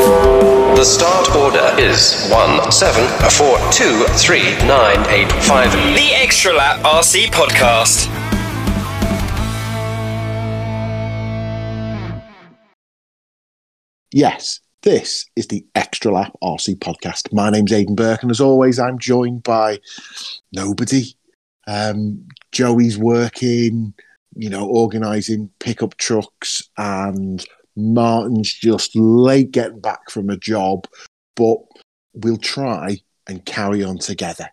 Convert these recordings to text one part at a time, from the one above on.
The start order is one seven four two three nine eight five. The Extra Lap RC Podcast. Yes, this is the Extra Lap RC podcast. My name's Aidan Burke, and as always, I'm joined by nobody. Um, Joey's working, you know, organising pickup trucks, and Martin's just late getting back from a job, but we'll try and carry on together.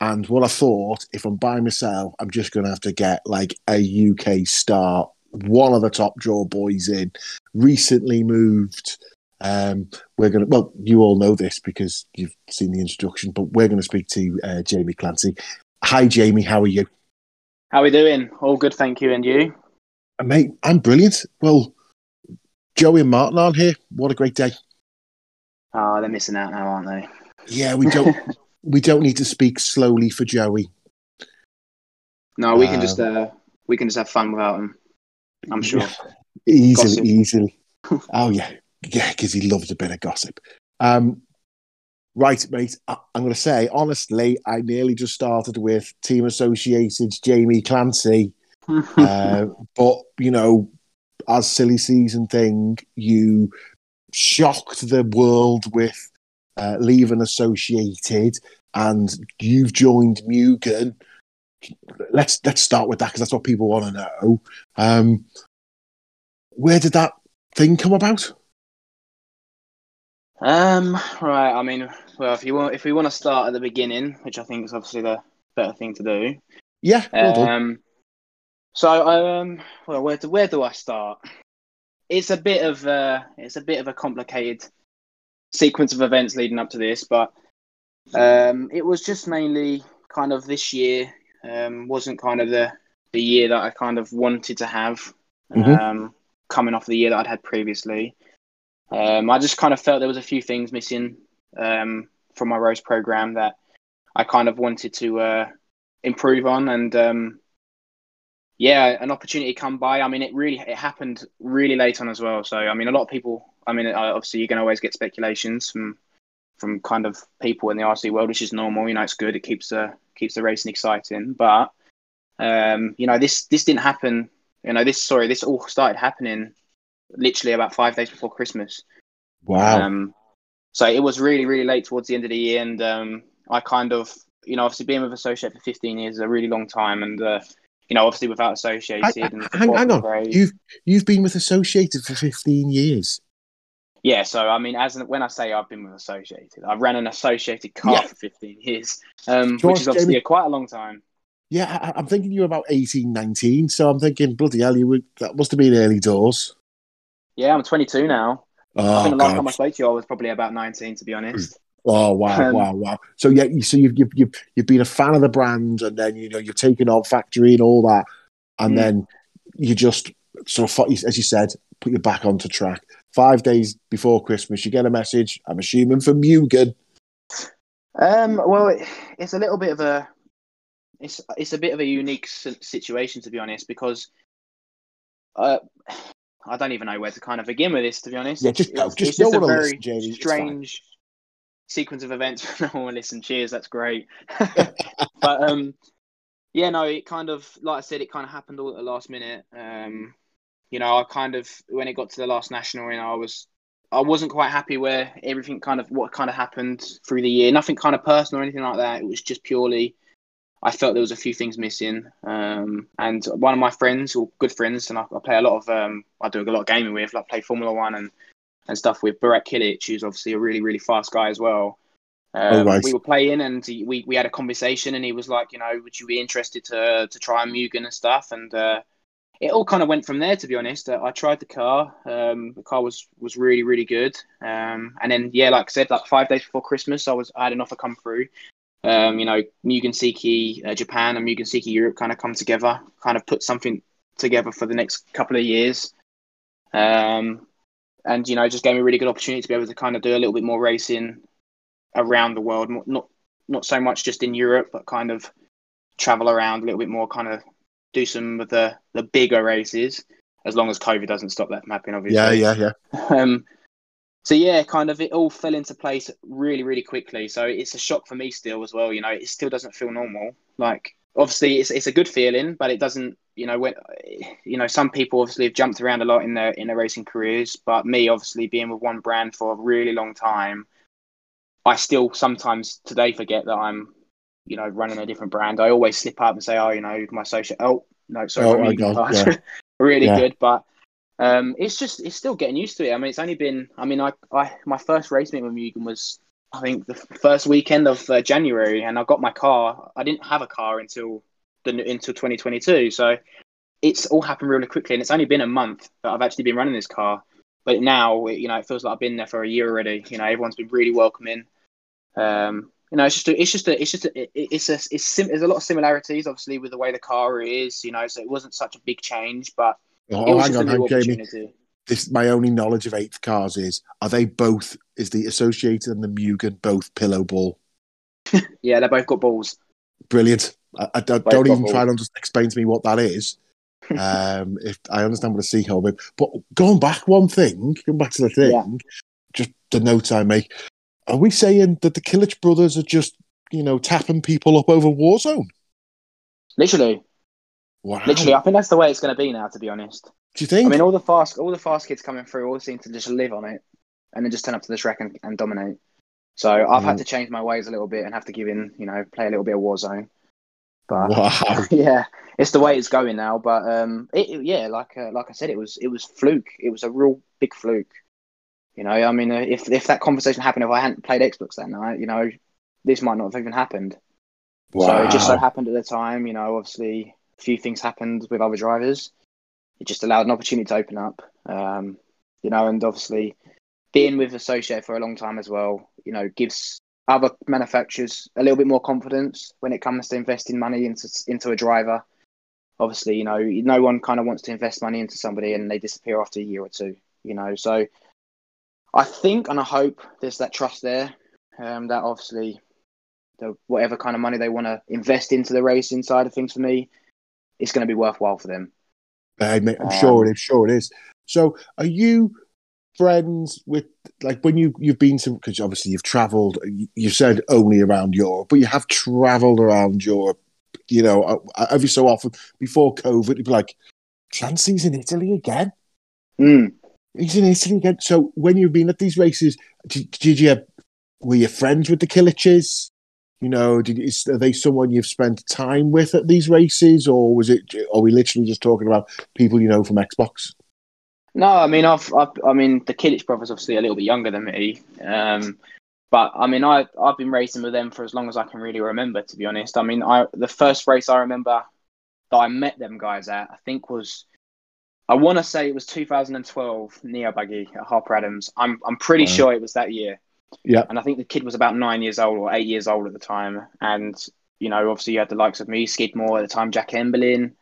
And what I thought, if I'm by myself, I'm just going to have to get like a UK star, one of the top draw boys in, recently moved. Um, we're going to, well, you all know this because you've seen the introduction, but we're going to speak to uh, Jamie Clancy. Hi, Jamie. How are you? How are we doing? All good, thank you. And you? Uh, mate, I'm brilliant. Well, Joey and Martin aren't here. What a great day. Oh, they're missing out now, aren't they? Yeah, we don't we don't need to speak slowly for Joey. No, we can Um, just uh, we can just have fun without them. I'm sure. Easily, Gossip. easily. oh yeah, yeah, because he loves a bit of gossip. Um, right, mate. I- I'm going to say honestly, I nearly just started with Team Associated's Jamie Clancy, uh, but you know, as silly season thing, you shocked the world with uh, leaving Associated, and you've joined Mugen. Let's let's start with that because that's what people want to know. Um, where did that thing come about? um, right. I mean, well, if you want, if we want to start at the beginning, which I think is obviously the better thing to do. Yeah, well. Um, so um, well, where do where do I start? It's a bit of uh, it's a bit of a complicated sequence of events leading up to this, but um, it was just mainly kind of this year um, wasn't kind of the the year that I kind of wanted to have Mhm. um, coming off the year that I'd had previously. Um, I just kind of felt there was a few things missing um, from my Rose program that I kind of wanted to uh, improve on, and um, yeah, an opportunity come by. I mean, it really it happened really late on as well. So I mean, a lot of people. I mean, uh, obviously you can always get speculations from from kind of people in the RC world, which is normal. You know, it's good. It keeps the keeps the racing exciting. But um, you know, this this didn't happen. You know, this sorry, this all started happening literally about five days before Christmas. wow. Um, so it was really, really late towards the end of the year, and um, I kind of, you know, obviously being with Associate for 15 years is a really long time, and uh, you know, obviously without Associated, Hang- and hang, hang on, great. you've you've been with Associated for 15 years. Yeah, so I mean, as when I say I've been with Associated, I ran an Associated car Yeah. for 15 years, um, which is obviously Jamie. a, quite a long time. Yeah, I, I'm thinking you were about 18, 19. So I'm thinking, bloody hell, you were, that must have been early doors. Yeah, I'm 22 now. I Oh, think the last God. time I spoke to you, I was probably about 19, to be honest. Oh wow, Um, wow, wow. So yeah, you, so you've, you've you've you've been a fan of the brand, and then you know you're taking on factory and all that, and Mm. then you just sort of, as you said, put your back onto track. Five days before Christmas, you get a message. I'm assuming from Mugen. Um, well, it, it's a little bit of a it's it's a bit of a unique situation to be honest because uh, I don't even know where to kind of begin with this to be honest. Yeah, just It's- go. it's, Just it's no a very listen, Jamie. Fine. strange sequence of events. no one listen. Cheers, that's great. but um, yeah, no, it kind of like I said, it kind of happened all at the last minute. Um, you know, I kind of when it got to the last national, you know, I was I wasn't quite happy where everything kind of what kind of happened through the year. Nothing kind of personal or anything like that. It was just purely I felt there was a few things missing. Um, and one of my friends, or good friends, and I, I play a lot of um, I do a lot of gaming with, like play Formula One and and stuff with Burak Kilic, who's obviously a really really fast guy as well. Um, Oh, right. We were playing and he, we we had a conversation, and he was like, you know, would you be interested to to try Mugen and stuff? And uh, it all kind of went from there. To be honest, uh, I tried the car. Um, the car was was really really good. Um, and then yeah, like I said, like five days before Christmas, I was I had an offer come through. Um, you know, Mugen Seiki uh, Japan and Mugen Seiki Europe kind of come together, kind of put something together for the next couple of years. Um, and you know, just gave me a really good opportunity to be able to kind of do a little bit more racing around the world, not not, so much just in Europe, but kind of travel around a little bit more, kind of do some of the the bigger races, as long as COVID doesn't stop that from happening, obviously. Yeah, yeah, yeah. Um, so yeah, kind of it all fell into place really, really quickly. So it's a shock for me still as well. You know, it still doesn't feel normal. Like obviously it's it's a good feeling, but it doesn't. You know, when you know some people obviously have jumped around a lot in their in their racing careers, but me obviously being with one brand for a really long time, I still sometimes today forget that I'm, you know, running a different brand. I always slip up and say, oh, you know, my social. Oh no, sorry, Oh my my God, yeah. really Yeah. good, but. Um, it's just it's still getting used to it. I mean, it's only been. I mean, I, I my first race meet with Mugen was I think the first weekend of uh, January, and I got my car. I didn't have a car until the until 2022. So it's all happened really quickly, and it's only been a month that I've actually been running this car. But now, you know, it feels like I've been there for a year already. You know, everyone's been really welcoming. Um, you know, it's just a, it's just a, it's just a, it- it's a, it's sim- there's a lot of similarities, obviously, with the way the car is. You know, so it wasn't such a big change, but it Oh, was hang just on, hang Jamie. This my only knowledge of eighth cars is are they both is the Associated and the Mugen both pillow ball? Yeah, they both got balls. Brilliant. I, I don't, don't even try and just explain to me what that is. um, if I understand what a sea hole is, but going back one thing, going back to the thing, Yeah. just the notes I make. Are we saying that the Kilic brothers are just you know tapping people up over Warzone? Literally, Wow. literally. I think that's the way it's going to be now. To be honest, Do you think? I mean, all the fast, all the fast kids coming through all seem to just live on it, and then just turn up to the track and, and dominate. So I've had Mm. to change my ways a little bit and have to give in, you know, play a little bit of Warzone. But wow. yeah, it's the way it's going now. But um, it, it- yeah, like uh, like I said, it was it was fluke. It was a real big fluke. You know, I mean, uh, if if that conversation happened if I hadn't played Xbox that night, you know, this might not have even happened. Wow. So it just so happened at the time, you know, obviously a few things happened with other drivers. It just allowed an opportunity to open up. Um, you know, and obviously being with Associate for a long time as well, you know, gives other manufacturers a little bit more confidence when it comes to investing money into into a driver. Obviously, you know, no one kind of wants to invest money into somebody and they disappear after a year or two, you know. So I think and I hope there's that trust there. Um, that obviously the whatever kind of money they want to invest into the racing side of things for me, it's going to be worthwhile for them. I'm Um, sure it is. Sure it is. So, are you friends with like when you you've been to because obviously you've travelled. You said only around Europe, but you have travelled around Europe. You know, every so often before COVID, you'd be like, Clancy's in Italy again. Mm. He's in Italy again. So, when you've been at these races, did, did you were you friends with the Killiches? You know, did, is, are they someone you've spent time with at these races, or was it? Are we literally just talking about people you know from Xbox? No, I mean, I've, I've, I mean, the Kilic brothers obviously a little bit younger than me, um, but I mean, I, I've been racing with them for as long as I can really remember. To be honest, I mean, I the first race I remember that I met them guys at, I think was, I want to say it was 2012 Neo Buggy at Harper Adams. I'm, I'm pretty Wow. sure it was that year. Yeah. and I think the kid was about nine years old or eight years old at the time, and you know, obviously you had the likes of me, Skidmore at the time, Jack Emberlin,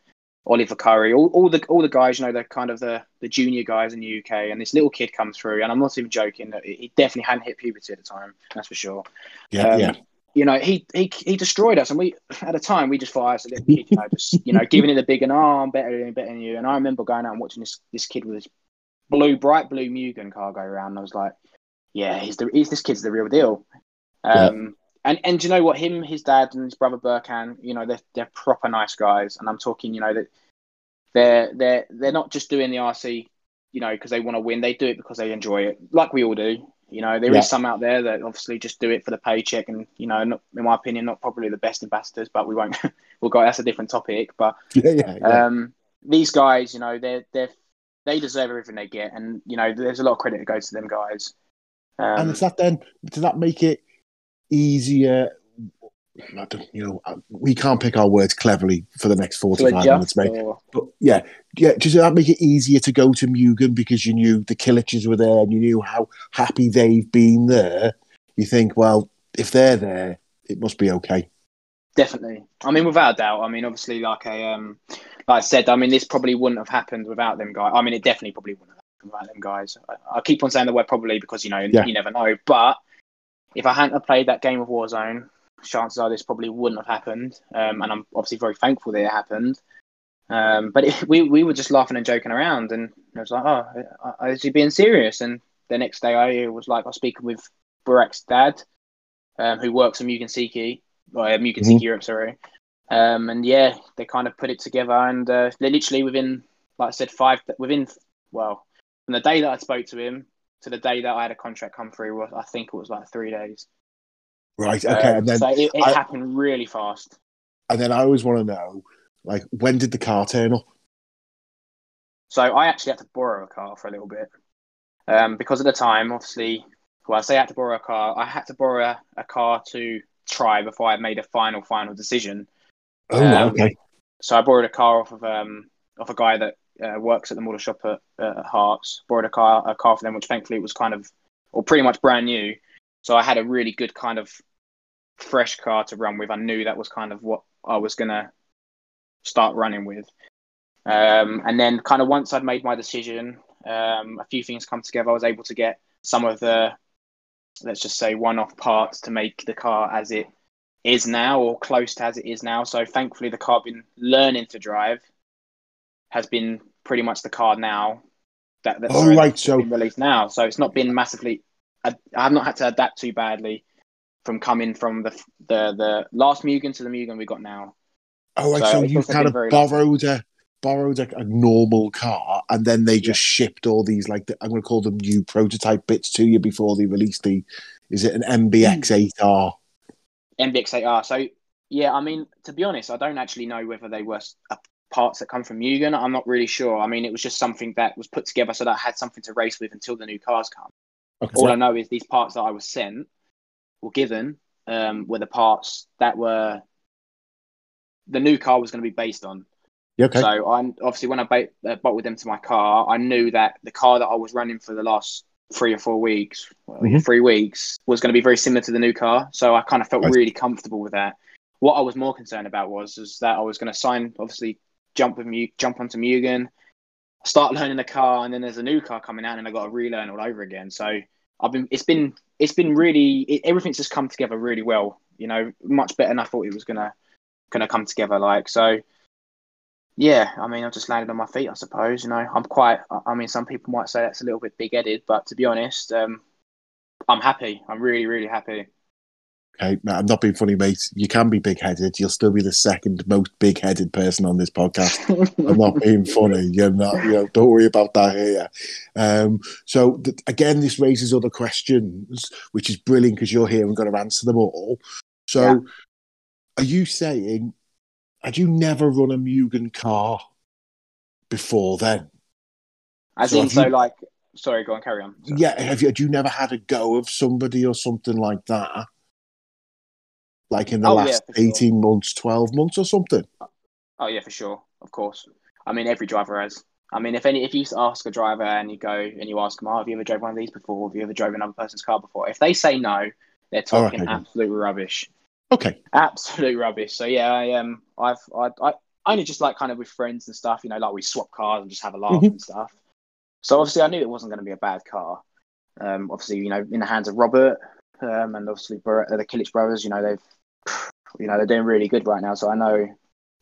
Oliver Curry, all, all the all the guys, you know, they're kind of the the junior guys in the UK, and this little kid comes through, and I'm not even joking, that he definitely hadn't hit puberty at the time, that's for sure. Yeah, Um, yeah. You know, he, he he destroyed us, and we at the time we just thought I a little kid, you know, just you know, giving it the big and oh, I'm better than you, better than you. And I remember going out and watching this this kid with this blue, bright blue Mugen car go around. And I was like, yeah, he's the he's this kid's the real deal. Um, and and do you know what? Him, his dad, and his brother Burkan, you know, they're they're proper nice guys. And I'm talking, you know, that they're they're they're not just doing the RC, you know, because they want to win. They do it because they enjoy it, like we all do. You know, there is Yeah. some out there that obviously just do it for the paycheck, and you know, not, in my opinion, not probably the best ambassadors. But we won't. we'll go. That's a different topic. But Yeah, yeah, yeah. um, these guys, you know, they're they're they deserve everything they get, and you know, there's a lot of credit that goes to them guys. Um, and is that then does that make it easier? I don't, you know, we can't pick our words cleverly for the next to forty-five minutes, mate. or, But yeah, yeah. Does that make it easier to go to Mugen because you knew the Killiches were there and you knew how happy they've been there? You think, well, if they're there, it must be okay. Definitely. I mean, without a doubt. I mean, obviously, like I um, like I said, I mean, this probably wouldn't have happened without them guys. I mean, it definitely probably wouldn't have happened without them guys. I, I keep on saying the word probably because you know Yeah. you never know. But if I hadn't have played that game of Warzone, chances are this probably wouldn't have happened. Um, and I'm obviously very thankful that it happened. Um, but it, we we were just laughing and joking around, and I was like, oh, is he being serious? And the next day I was like I was speaking with Burak's dad, um, who works at Mugen Seiki, or uh, Mugen Mhm. Seiki Europe, sorry. Um, and yeah, they kind of put it together, and uh, they literally within, like I said, five within well, from the day that I spoke to him to the day that I had a contract come through, was I think it was like three days. Right. Okay. Um, and then so it, it I- happened really fast. and then I always want to know, like, when did the car turn up? So I actually had to borrow a car for a little bit um, because at the time, obviously, well, I say I had to borrow a car. I had to borrow a, a car to try before I made a final, final decision. Oh, Um, okay. So I borrowed a car off of um, off a guy that uh, works at the model shop at, uh, Hearts. Borrowed a car a car for them, which thankfully was kind of or pretty much brand new. So I had a really good kind of fresh car to run with. I knew that was kind of what I was gonna start running with. Um, and then kind of once I'd made my decision, um, a few things come together. I was able to get some of the let's just say one-off parts to make the car as it is now or close to as it is now. So thankfully, the car I've been learning to drive has been pretty much the car now that, that's Oh, right, so- been released now. So it's not been massively. I, I've not had to adapt too badly from coming from the the the last Mugen to the Mugen we got now. Oh, right. so So, you kind of borrowed a borrowed a, a normal car, and then they just shipped all these like the, I'm going to call them new prototype bits to you before they released the. Is it an MBX 8R? Hmm. MBX8R. So yeah, I mean, to be honest, I don't actually know whether they were parts that come from Mugen. I'm not really sure. I mean, it was just something that was put together so that I had something to race with until the new cars come. Okay. All I know is these parts that I was sent or given um, were the parts that were the new car was going to be based on. Okay. So I obviously when I ba- uh, them to my car, I knew that the car that I was running for the last three or four weeks, well, Mhm. three weeks, was going to be very similar to the new car. So I kind of felt really comfortable with that. What I was more concerned about was is that I was going to sign, obviously, jump with Mu- jump onto Mugen, start learning the car, and then there's a new car coming out, and I got to relearn all over again. So I've been, it's been, it's been really, it, everything's just come together really well. You know, much better than I thought it was gonna, gonna come together. Like so, yeah. I mean, I've just landed on my feet, I suppose. You know, I'm quite. I- mean, some people might say that's a little bit big-headed, but to be honest, um, I'm happy. I'm really, really happy. Okay, no, I'm not being funny, mate. You can be big headed. You'll still be the second most big headed person on this podcast. I'm not being funny. You're not. You know, don't worry about that here. Um, so th- again, this raises other questions, which is brilliant because you're here and going to answer them all. So, Yeah. are you saying had you never run a Mugen car before then? As So in, so you- like, sorry, go on, carry on. Sorry. Yeah, have you? Had you never had a go of somebody or something like that? Like in the Oh, yeah, last for sure. eighteen months, twelve months, or something? Oh yeah, for sure, of course. I mean, every driver has. I mean, if any, if you ask a driver and you go and you ask them, "Oh, have you ever drove one of these before? Have you ever drove another person's car before?" If they say no, they're talking okay. absolute rubbish. Okay, Absolute rubbish. So yeah, I um, I've I, I only just like kind of with friends and stuff. You know, like we swap cars and just have a laugh Mhm. and stuff. So obviously, I knew it wasn't going to be a bad car. Um, obviously, you know, in the hands of Robert, um, and obviously Bur- the Kilic brothers. You know, they've, you know, they're doing really good right now. So I know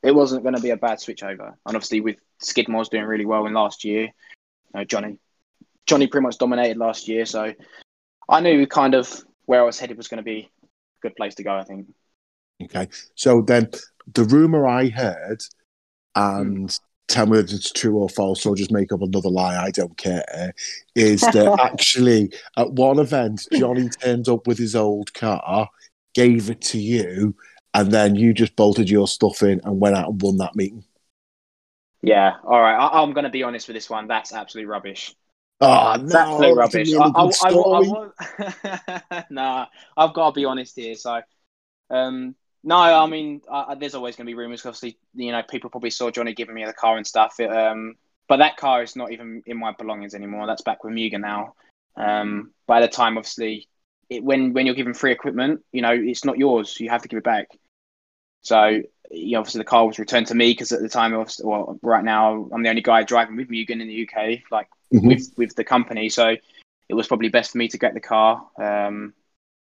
it wasn't going to be a bad switch over. And obviously, with Skidmore's doing really well in last year, you know, Johnny, Johnny pretty much dominated last year. So I knew kind of where I was headed was going to be a good place to go. I think. okay. So then, the rumor I heard, hmm. and tell me whether it's true or false, or just make up another lie. I don't care. Is that actually at one event Johnny turned up with his old car, gave it to you, and then you just bolted your stuff in and went out and won that meeting. Yeah. All right. I, I'm going to be honest with this one. That's absolute rubbish. Oh no, absolute that's a rubbish. really I- I- I- I- nah, I've got to be honest here. So, um, no, I mean, uh, there's always going to be rumors. Obviously, you know, people probably saw Johnny giving me the car and stuff. It, um, but that car is not even in my belongings anymore. That's back with Mugen now. Um, by the time, obviously, it, when when you're given free equipment, you know, it's not yours. You have to give it back. So, you know, obviously, the car was returned to me because at the time, obviously, well, right now, I'm the only guy driving with Mugen in the UK. Like Mhm. with with the company. So it was probably best for me to get the car. Um,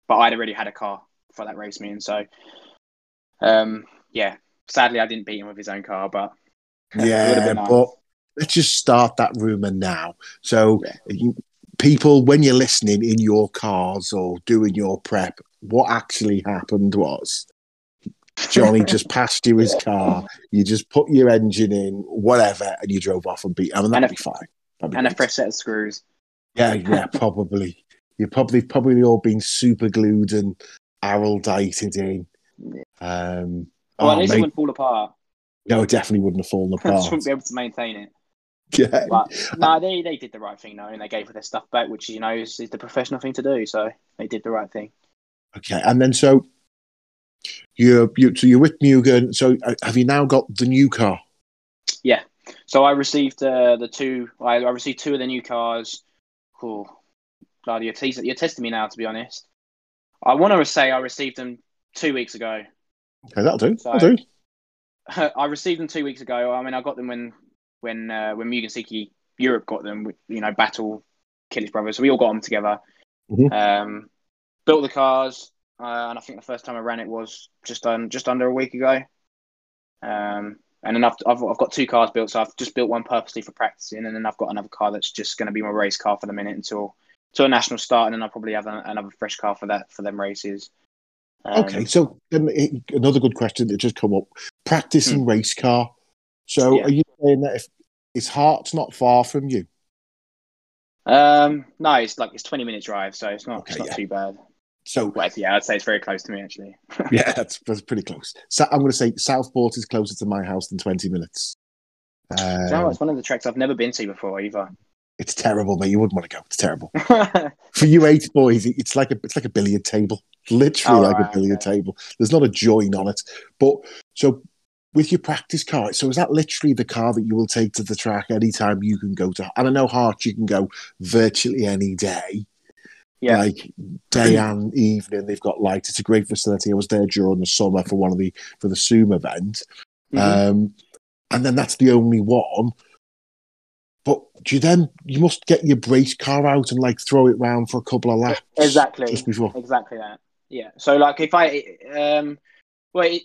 but I'd already had a car for that race meeting. So um, yeah, sadly I didn't beat him with his own car, but Yeah, nice. but let's just start that rumor now. So Yeah. you, people, when you're listening in your cars or doing your prep, what actually happened was Johnny just passed you his car. You just put your engine in, whatever, and you drove off and beat. I mean, that'd And a- be fine. That'd be and a fresh set of screws. Yeah, yeah, probably. You're probably probably all been super glued and araldited in. Yeah. Um, Well, oh, at least it wouldn't fall apart. no, it definitely wouldn't have fallen apart. I just wouldn't be able to maintain it. yeah, But no, they, they did the right thing though, and they gave her their stuff back, which you know is, is the professional thing to do. So they did the right thing. okay. And then so you're you so you're with Mugen. So uh, have you now got the new car? Yeah. So I received uh, the two. I, I received two of the new cars. Cool. God, you're, teasing, you're testing me now. To be honest, I want to say I received them two weeks ago. Okay, that'll do. So- That'll do. I received them two weeks ago. I mean, I got them when when uh, when Mugen Seiki Europe got them. You know, Battle, Kilic Brothers. So we all got them together. Mhm. Um, built the cars, uh, and I think the first time I ran it was just un, just under a week ago. Um, and then I've, I've I've got two cars built, so I've just built one purposely for practicing, and then I've got another car that's just going to be my race car for the minute until until a national start, and then I'll probably have a, another fresh car for that for them races. Um, Okay, so it, another good question that just come up: practice and race car. So Hmm. Yeah. are you saying that if his heart's not far from you? Um, no, it's like it's twenty minute drive, so it's not it's not yeah. too bad. So Well, yeah, I'd say it's very close to me actually. yeah, that's, that's pretty close. So I'm going to say Southport is closer to my house than 20 minutes. Do you know, what? Um, it's one of the tracks I've never been to before either. it's terrible, mate. You wouldn't want to go. It's terrible for you eight boys. It's like a it's like a billiard table, literally Oh, like a billiard okay. table. There's not a join on it. But so with your practice car, so is that literally the car that you will take to the track anytime you can go to? And I know Hart, you can go virtually any day. Yeah. like day and evening. They've got lights. It's a great facility. I was there during the summer for one of the for the Zoom event, Mhm. um, and then that's the only one. But do you then you must get your brace car out and like throw it round for a couple of laps exactly, just before. exactly that. Yeah. So like if I, um, well, it,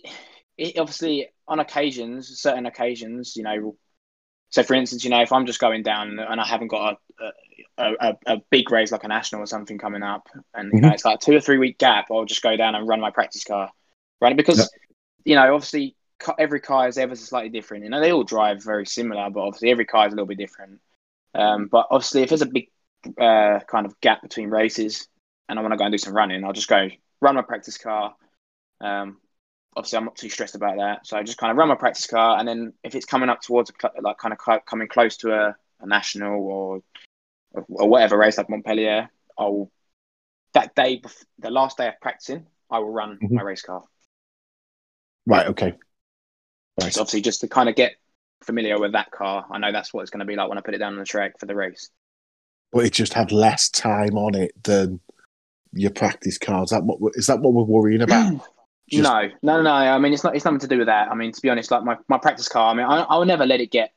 it obviously on occasions, certain occasions, you know. So for instance, you know, if I'm just going down and I haven't got a a, a, a big race like a national or something coming up, and you know Mhm. it's like a two or three week gap, I'll just go down and run my practice car, right? Because Yeah. you know, obviously, every car is ever so slightly different. You know, they all drive very similar, but obviously every car is a little bit different. Um, but obviously, if there's a big uh, kind of gap between races, and I want to go and do some running, I'll just go run my practice car. Um, obviously, I'm not too stressed about that, so I just kind of run my practice car, and then if it's coming up towards a, like kind of coming close to a, a national or or whatever race like Montpellier, I'll that day, the last day of practicing, I will run Mhm. my race car. Right. Okay. Right. So obviously, just to kind of get familiar with that car, I know that's what it's going to be like when I put it down on the track for the race. But it just had less time on it than your practice cars. That what is that what we're worrying about? Just- no, no, no. I mean, it's not. It's nothing to do with that. I mean, to be honest, like my, my practice car. I mean, I, I will never let it get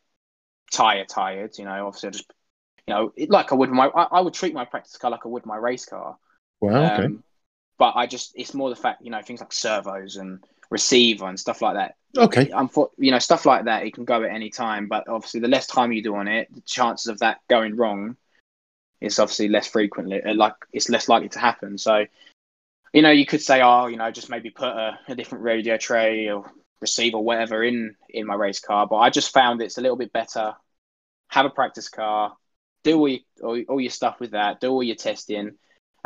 tired. Tired. You know, obviously, I just you know, it, like I would my. I, I would treat my practice car like I would my race car. Well, okay. Um, but I just, it's more the fact, you know, things like servos and receiver and stuff like that. okay. I'm for, you know, stuff like that. It can go at any time, but obviously, the less time you do on it, the chances of that going wrong it's obviously less frequently. uh, Like it's less likely to happen. So, you know, you could say, oh, you know, just maybe put a, a different radio tray or receiver, whatever, in in my race car. But I just found it's a little bit better. Have a practice car, do all your, all, all your stuff with that, do all your testing,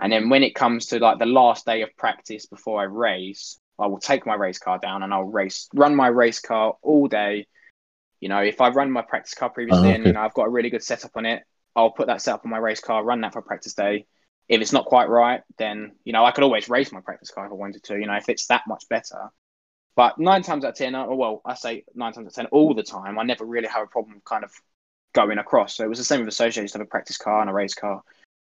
and then when it comes to like the last day of practice before I race, I will take my race car down and I'll race, run my race car all day. You know, if I've run my practice car previously Oh, and you know I've got a really good setup on it, I'll put that setup on my race car, run that for practice day. If it's not quite right, then you know I could always race my practice car if I wanted to. You know, if it's that much better. But nine times out of ten, or well, I say nine times out of ten, all the time, I never really have a problem kind of going across. So it was the same with Associate. I used to have a practice car and a race car,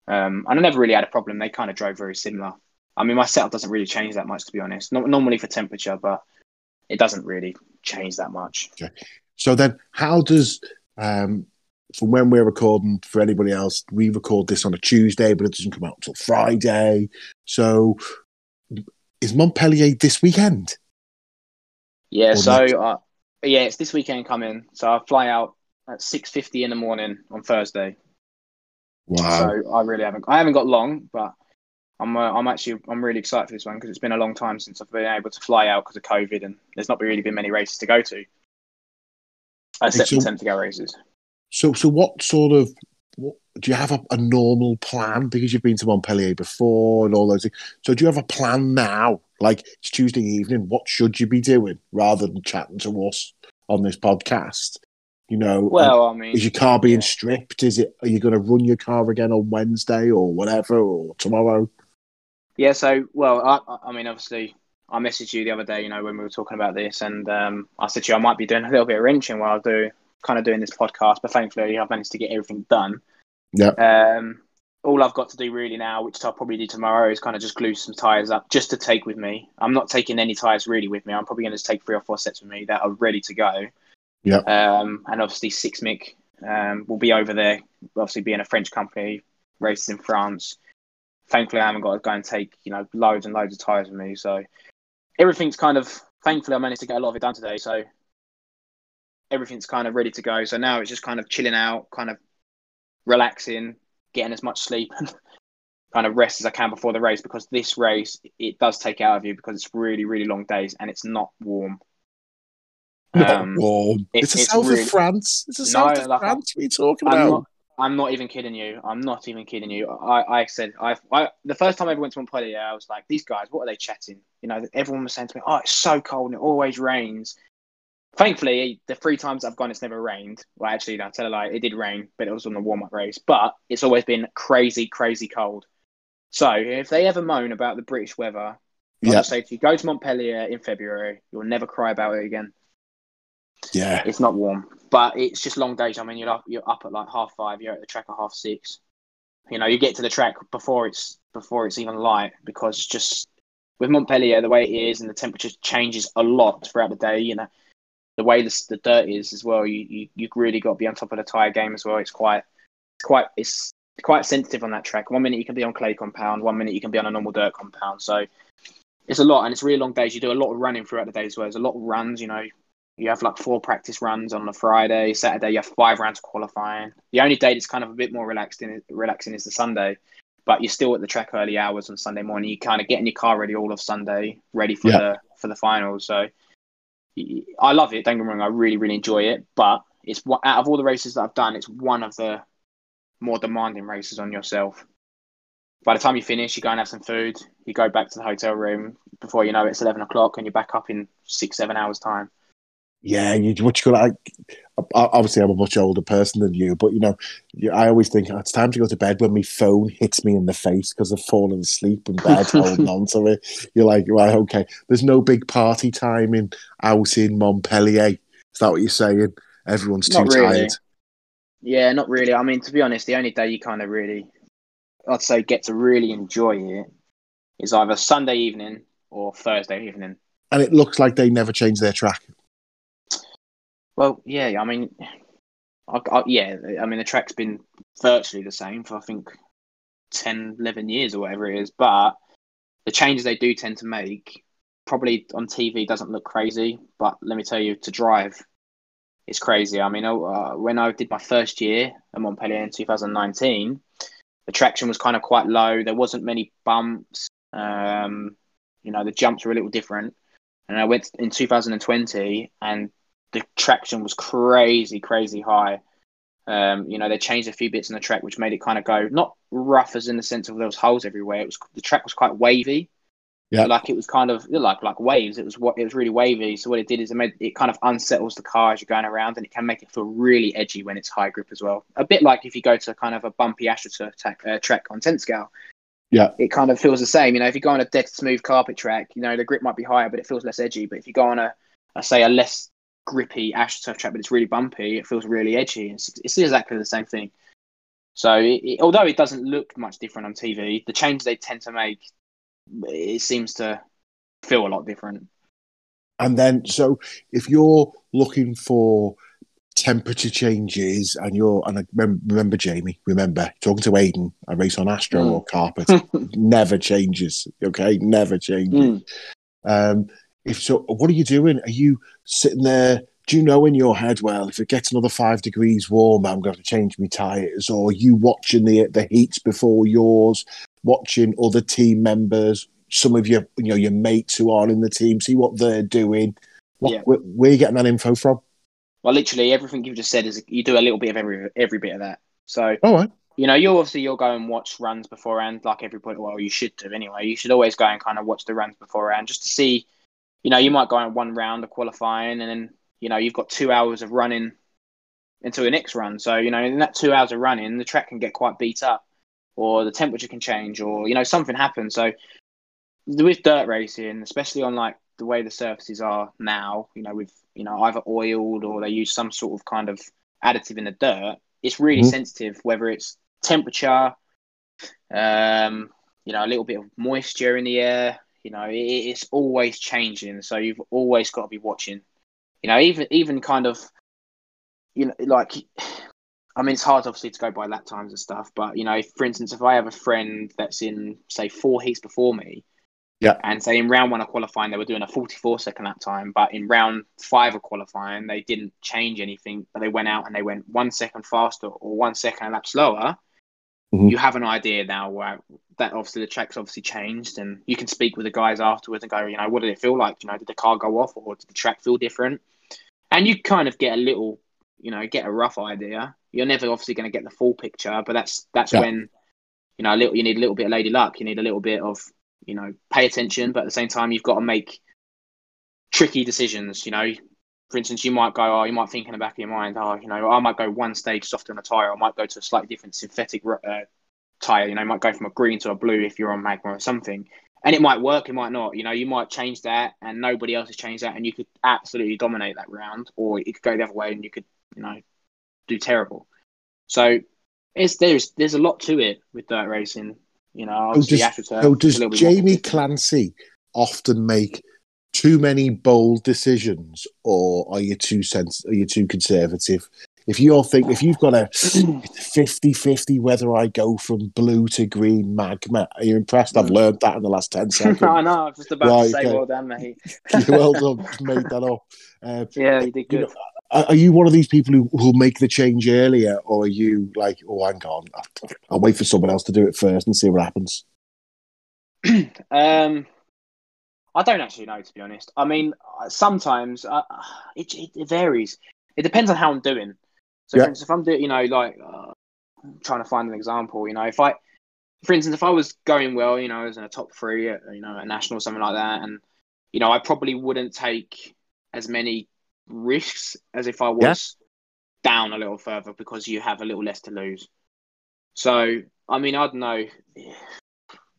um, and I never really had a problem. They kind of drove very similar. I mean, my setup doesn't really change that much, to be honest. Not normally for temperature, but it doesn't really change that much. Okay. So then, how does um, from when we're recording for anybody else, we record this on a Tuesday, but it doesn't come out until Friday. So is Montpellier this weekend? Yeah. Or So uh, yeah, it's this weekend coming. So I fly out at six fifty in the morning on Thursday. Wow. So I really haven't. I haven't got long, but I'm. Uh, I'm actually. I'm really excited for this one because it's been a long time since I've been able to fly out because of COVID, and there's not really been many races to go to, except so- for temp to go races. So, so what sort of what, do you have a, a normal plan because you've been to Montpellier before and all those things? So, do you have a plan now? Like it's Tuesday evening, what should you be doing rather than chatting to us on this podcast? You know, Well, I mean, is your car being yeah. stripped? Is it? Are you going to run your car again on Wednesday or whatever or tomorrow? Yeah, so well, I, I- mean, obviously, I messaged you the other day, you know, when we were talking about this, and um, I said to you I might be doing a little bit of wrenching while I do kind of doing this podcast, but thankfully I've managed to get everything done. Yeah. Um, all I've got to do really now, which I'll probably do tomorrow, is kind of just glue some tires up just to take with me. I'm not taking any tires really with me. I'm probably going to take three or four sets with me that are ready to go. Yeah. Um, and obviously Six Mick um, will be over there. Obviously, being a French company, races in France. Thankfully, I haven't got to go and take you know loads and loads of tires with me. So everything's kind of. Thankfully, I managed to get a lot of it done today. So everything's kind of ready to go. So now it's just kind of chilling out, kind of relaxing, getting as much sleep and kind of rest as I can before the race because this race it does take out of you because it's really really long days and it's not warm. Not Um, warm. it- it's the south really- of France. It's the No, south of like, France. What are you talking I'm about? not. I'm not even kidding you. I'm not even kidding you. I, I said I, I the first time I ever went to Montpellier, I was like, these guys, what are they chatting? You know, everyone was saying to me, oh, it's so cold and it always rains. Thankfully, the three times I've gone, it's never rained. Well, actually, no, tell a lie, it did rain, but it was on the warm up race. But it's always been crazy, crazy cold. So if they ever moan about the British weather, I'll Yeah, say to you, go to Montpellier in February. You'll never cry about it again. yeah. It's not warm, but it's just long days. I mean, you're up, you're up at like half five. You're at the track at half six. You know, you get to the track before it's before it's even light because it's just with Montpellier the way it is and the temperature changes a lot throughout the day. You know, the way the, the dirt is as well. You you you really got to be on top of the tire game as well. It's quite it's quite it's quite sensitive on that track. One minute you can be on clay compound, one minute you can be on a normal dirt compound. So it's a lot, and it's really long days. You do a lot of running throughout the day as well. There's a lot of runs. You know, you have like four practice runs on the Friday. Saturday, you have five rounds of qualifying. The only day that's kind of a bit more relaxed in, relaxing is the Sunday, but you're still at the track early hours on Sunday morning. You kind of getting your car ready all of Sunday, ready for Yeah. the for the finals. So I love it. Don't get me wrong, I really really enjoy it. But it's out of all the races that I've done, it's one of the more demanding races on yourself. By the time you finish, you go and have some food. You go back to the hotel room. Before you know it, it's eleven o'clock, and you're back up in six seven hours time. Yeah, you what you got? Like, obviously, I'm a much older person than you, but you know, I always think "Oh, it's time to go to bed when my phone hits me in the face because I've fallen asleep in bed holding on to it. You're like, right, okay. There's no big party time in out in Montpellier. Is that what you're saying? Everyone's too really. tired. Yeah, not really. I mean, to be honest, the only day you kind of really, I'd say, get to really enjoy it is either Sunday evening or Thursday evening. And it looks like they never change their track. Well, yeah, I mean, I, I, yeah, I mean, the track's been virtually the same for I think 10, 11 years or whatever it is, but the changes they do tend to make probably on TV doesn't look crazy, but let me tell you, to drive, it's crazy. I mean, uh, when I did my first year at Montpellier in 2019, the traction was kind of quite low. There wasn't many bumps. Um, you know, the jumps were a little different. And I went in 2020, and the traction was crazy, crazy high. Um, you know, they changed a few bits in the track, which made it kind of go not rough as in the sense of there was holes everywhere. It was the track was quite wavy. Yeah. like it was kind of like like waves. It was what it was really wavy. So what it did is it made it kind of unsettles the car as you're going around, and it can make it feel really edgy when it's high grip as well. A bit like if you go to kind of a bumpy AstroTurf track, uh, track on 10 scale. Yeah. it kind of feels the same. You know, if you go on a dead smooth carpet track, you know the grip might be higher, but it feels less edgy. But if you go on a, a say a less grippy AstroTurf track, but it's really bumpy, it feels really edgy. It's, it's exactly the same thing. So, it, it- although it doesn't look much different on TV, the changes they tend to make, it seems to feel a lot different. And then, so if you're looking for temperature changes, and you're, and I remember, remember Jamie, remember talking to Aidan, I race on Astro Mm. or carpet, never changes. Okay, never changes. Mm. Um, if so, what are you doing? Are you sitting there do you know in your head, well, if it gets another five degrees warmer, I'm going to to change my tyres? Or you watching the the heats before yours, watching other team members, some of your you know your mates who are in the team, see what they're doing. What, Yeah. where, where are you getting that info from? Well, literally everything you've just said is you do a little bit of every every bit of that. So All right. you know, you obviously you'll go and watch runs beforehand, like every everybody. Well, you should do anyway. You should always go and kind of watch the runs beforehand, just to see. You know, you might go on one round of qualifying, and then you know you've got two hours of running until the next run. So you know, in that two hours of running, the track can get quite beat up, or the temperature can change, or you know something happens. So with dirt racing, especially on like the way the surfaces are now, you know, with you know either oiled or they use some sort of kind of additive in the dirt, it's really Mhm. sensitive whether it's temperature, um, you know, a little bit of moisture in the air. You know, it, it's always changing, so you've always got to be watching. You know, even even kind of, you know, like, I mean, it's hard obviously to go by lap times and stuff, but you know, if, for instance, if I have a friend that's in say four heats before me, Yeah. and say in round one of qualifying they were doing a 44 second lap time, but in round five of qualifying they didn't change anything, but they went out and they went one second faster or one second a lap slower. Mhm. You have an idea now where that obviously the track's obviously changed, and you can speak with the guys afterwards and go, you know, what did it feel like? You know, did the car go off or did the track feel different? And you kind of get a little, you know, get a rough idea. You're never obviously going to get the full picture, but that's that's Yeah. when you know a little you need a little bit of lady luck. You need a little bit of you know pay attention, but at the same time you've got to make tricky decisions. You know, for instance, you might go, oh, you might think in the back of your mind, oh, you know, I might go one stage softer on a tire. I might go to a slightly different synthetic uh, tire. You know, you might go from a green to a blue if you're on magma or something. And it might work, it might not. You know, you might change that, and nobody else has changed that, and you could absolutely dominate that round, or it could go the other way, and you could, you know, do terrible. So it's there's there's a lot to it with dirt racing. You know, obviously does- is does a little bit Jamie. Clancy often make too many bold decisions, or are you too sens- Are you too conservative? If you're think if you've got a 50-50 whether I go from blue to green magma, are you impressed? I've learned that in the last ten seconds. I know. I was just about Right, to say, okay. well done, mate. well done, made that up. Uh, Yeah, you did You good. know, are are you one of these people who will make the change earlier, or are you like, oh, hang on, I'll wait for someone else to do it first and see what happens? Um, I don't actually know, to be honest. I mean, uh, sometimes uh, it, it, it varies. It depends on how I'm doing. So, Yeah. for instance, if I'm doing, you know, like uh, trying to find an example, you know, if I, for instance, if I was going well, you know, I was in a top three, at, you know, a national or something like that, and you know, I probably wouldn't take as many risks as if I was down a little further because you have a little less to lose. So, I mean, I don't know.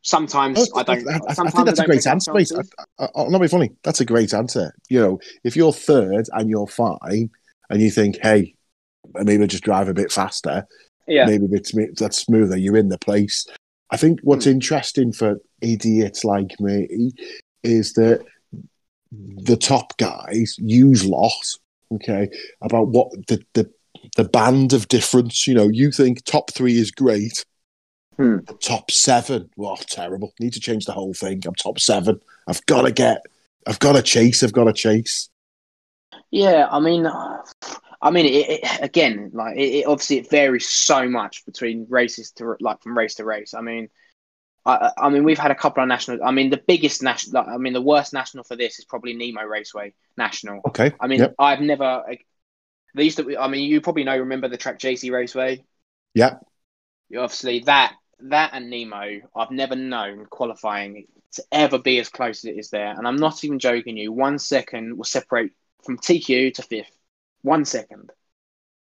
Sometimes I don't. I, I think that's I a great answer, mate. I, I, I'll not be funny. That's a great answer. You know, if you're third and you're fine, and you think, hey, maybe just drive a bit faster, Yeah, maybe it's that's smoother. You're in the place. I think what's hmm. interesting for idiots like me is that the top guys use lot, okay, about what the the the band of difference. You know, you think top three is great. Hmm. Top seven, well, terrible. Need to change the whole thing. I'm top seven. I've got to get. I've got to chase. I've got to chase. yeah. I mean, I mean, it, it, again, like it, it obviously it varies so much between races to like from race to race. I mean, I, I mean, we've had a couple of national. I mean, the biggest national. Like, I mean, the worst national for this is probably Nemo Raceway National. Okay. I mean, Yep. I've never. Like, they used to. I mean, you probably know. Remember the track JC Raceway? Yeah. Obviously, that that and Nemo, I've never known qualifying to ever be as close as it is there. And I'm not even joking you. One second will separate from TQ to fifth. One second.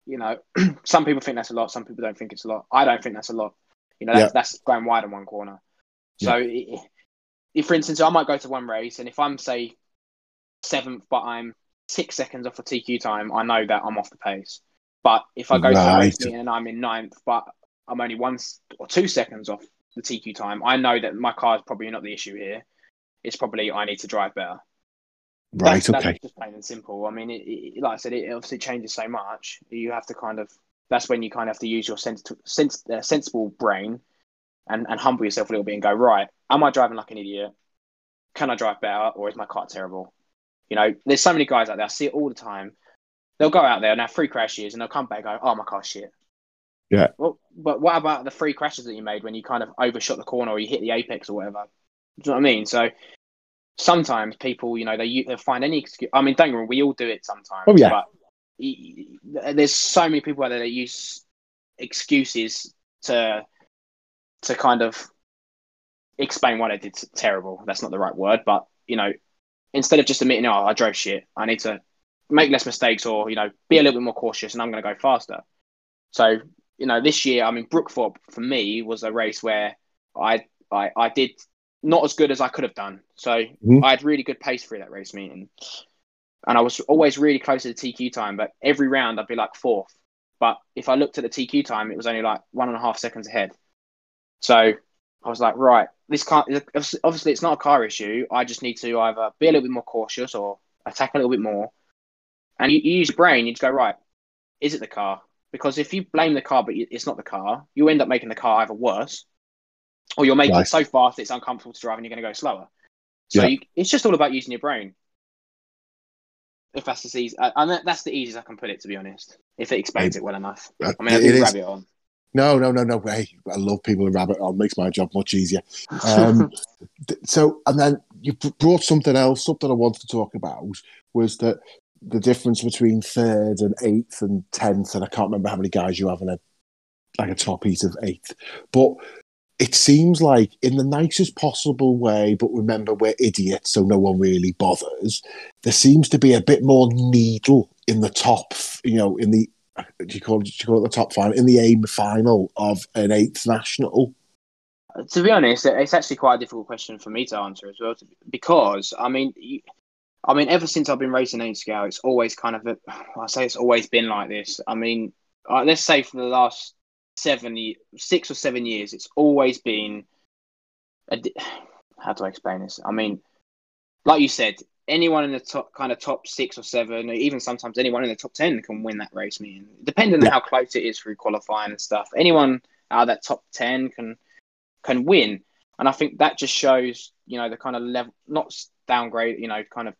You know, some people think that's a lot. Some people don't think it's a lot. I don't think that's a lot. You know, that's, Yeah. that's going wide in one corner. So, i if for instance, I might go to one race, and if I'm say seventh, but I'm six seconds off the TQ time, I know that I'm off the pace. But if I go to a race and I'm in ninth, but I'm only one or two seconds off the TQ time, I know that my car is probably not the issue here. It's probably I need to drive better. Right. That's, that's okay. just plain and simple. I mean, it, it, like I said, it obviously changes so much. You have to kind of. That's when you kind of have to use your sens- sens- uh, sensible brain, and and humble yourself a little bit and go right. Am I driving like an idiot? Can I drive better, or is my car terrible? You know, there's so many guys out there. I see it all the time. they'll go out there and have three crashes and they'll come back and go, oh, my car's shit. Yeah. Well, but what about the three crashes that you made when you kind of overshot the corner or you hit the apex or whatever? Do you know what I mean? So sometimes people, you know, they they find any excuse. I mean, don't get me wrong, we all do it sometimes. Oh, yeah. But there's so many people out there that use excuses to to kind of explain why they did terrible. That's not the right word, but you know, instead of just admitting, "Oh, I drove shit," I need to make less mistakes or you know be a little bit more cautious, and I'm going to go faster. So you know, this year, I mean, Brookthorpe for me was a race where I I, I did not as good as I could have done. So Mhm. I had really good pace through that race meeting, and I was always really close to the TQ time. But every round, I'd be like fourth. But if I looked at the TQ time, it was only like one and a half seconds ahead. So I was like, right, this can't. Obviously, it's not a car issue. I just need to either be a little bit more cautious or attack a little bit more. And you, you use your brain. You just go, right, is it the car? Because if you blame the car, but it's not the car, you end up making the car either worse, or you're making Right. it so fast it's uncomfortable to drive, and you're going to go slower. So Yeah. you, it's just all about using your brain. If that's the easy, and that- that's the easiest I can put it, to be honest. If it explains it well enough. Uh, I mean, I it rabbit on. No, no, no, no. Hey, I love people who rabbit on. Makes my job much easier. Um, so, and then you brought something else. Something I wanted to talk about was that the difference between third and eighth and tenth, and I can't remember how many guys you have in a like a top heat of eighth, but it seems like in the nicest possible way. But remember, we're idiots, so no one really bothers. There seems to be a bit more needle in the top, you know, in the do you call it, do you call it the top final in the aim final of an eighth national? to be honest, it's actually quite a difficult question for me to answer as well, because I mean, you, I mean, ever since I've been racing eight scale, it's always kind of, a, I say it's always been like this. I mean, uh, let's say for the last seven, six or seven years, it's always been. A, how do I explain this? I mean, like you said, anyone in the top kind of top six or seven, or even sometimes anyone in the top ten can win that race meeting, depending on how close it is through qualifying and stuff. Anyone out of that top ten can can win. And I think that just shows, you know, the kind of level, not downgrade, you know, kind of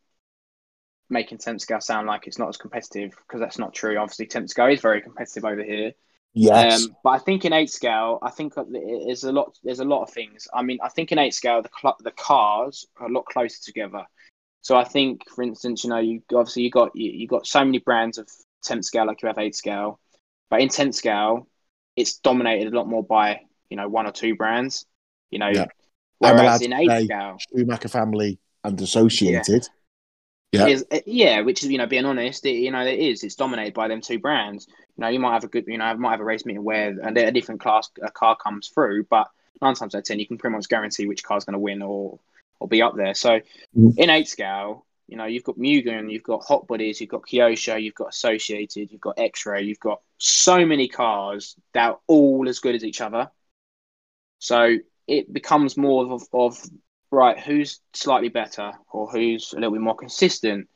making Temp Scale sound like it's not as competitive because that's not true. Obviously, Temp Scale is very competitive over here. Yes. Um, but I think in eight scale, I think there's a lot. There's a lot of things. I mean, I think in eight scale, the cl- the cars are a lot closer together. So I think, for instance, you know, you obviously you got you, you got so many brands of tenth scale like you have eight scale, but in tenth scale, it's dominated a lot more by you know one or two brands. You know, Yeah. Whereas in eight scale, Schumacher family and associated. Yeah. It is uh, yeah, which is you know being honest, it, you know it is. It's dominated by them two brands. You know, you might have a good, you know, I might have a race meeting where a, a different class a car comes through, but nine times out of ten, you can pretty much guarantee which car's going to win or or be up there. So Mm. in eight scale, you know, you've got Mugen, you've got Hot Bodies, you've got Kyosho, you've got Associated, you've got X-Ray, you've got so many cars that are all as good as each other. So it becomes more of, of right, who's slightly better or who's a little bit more consistent,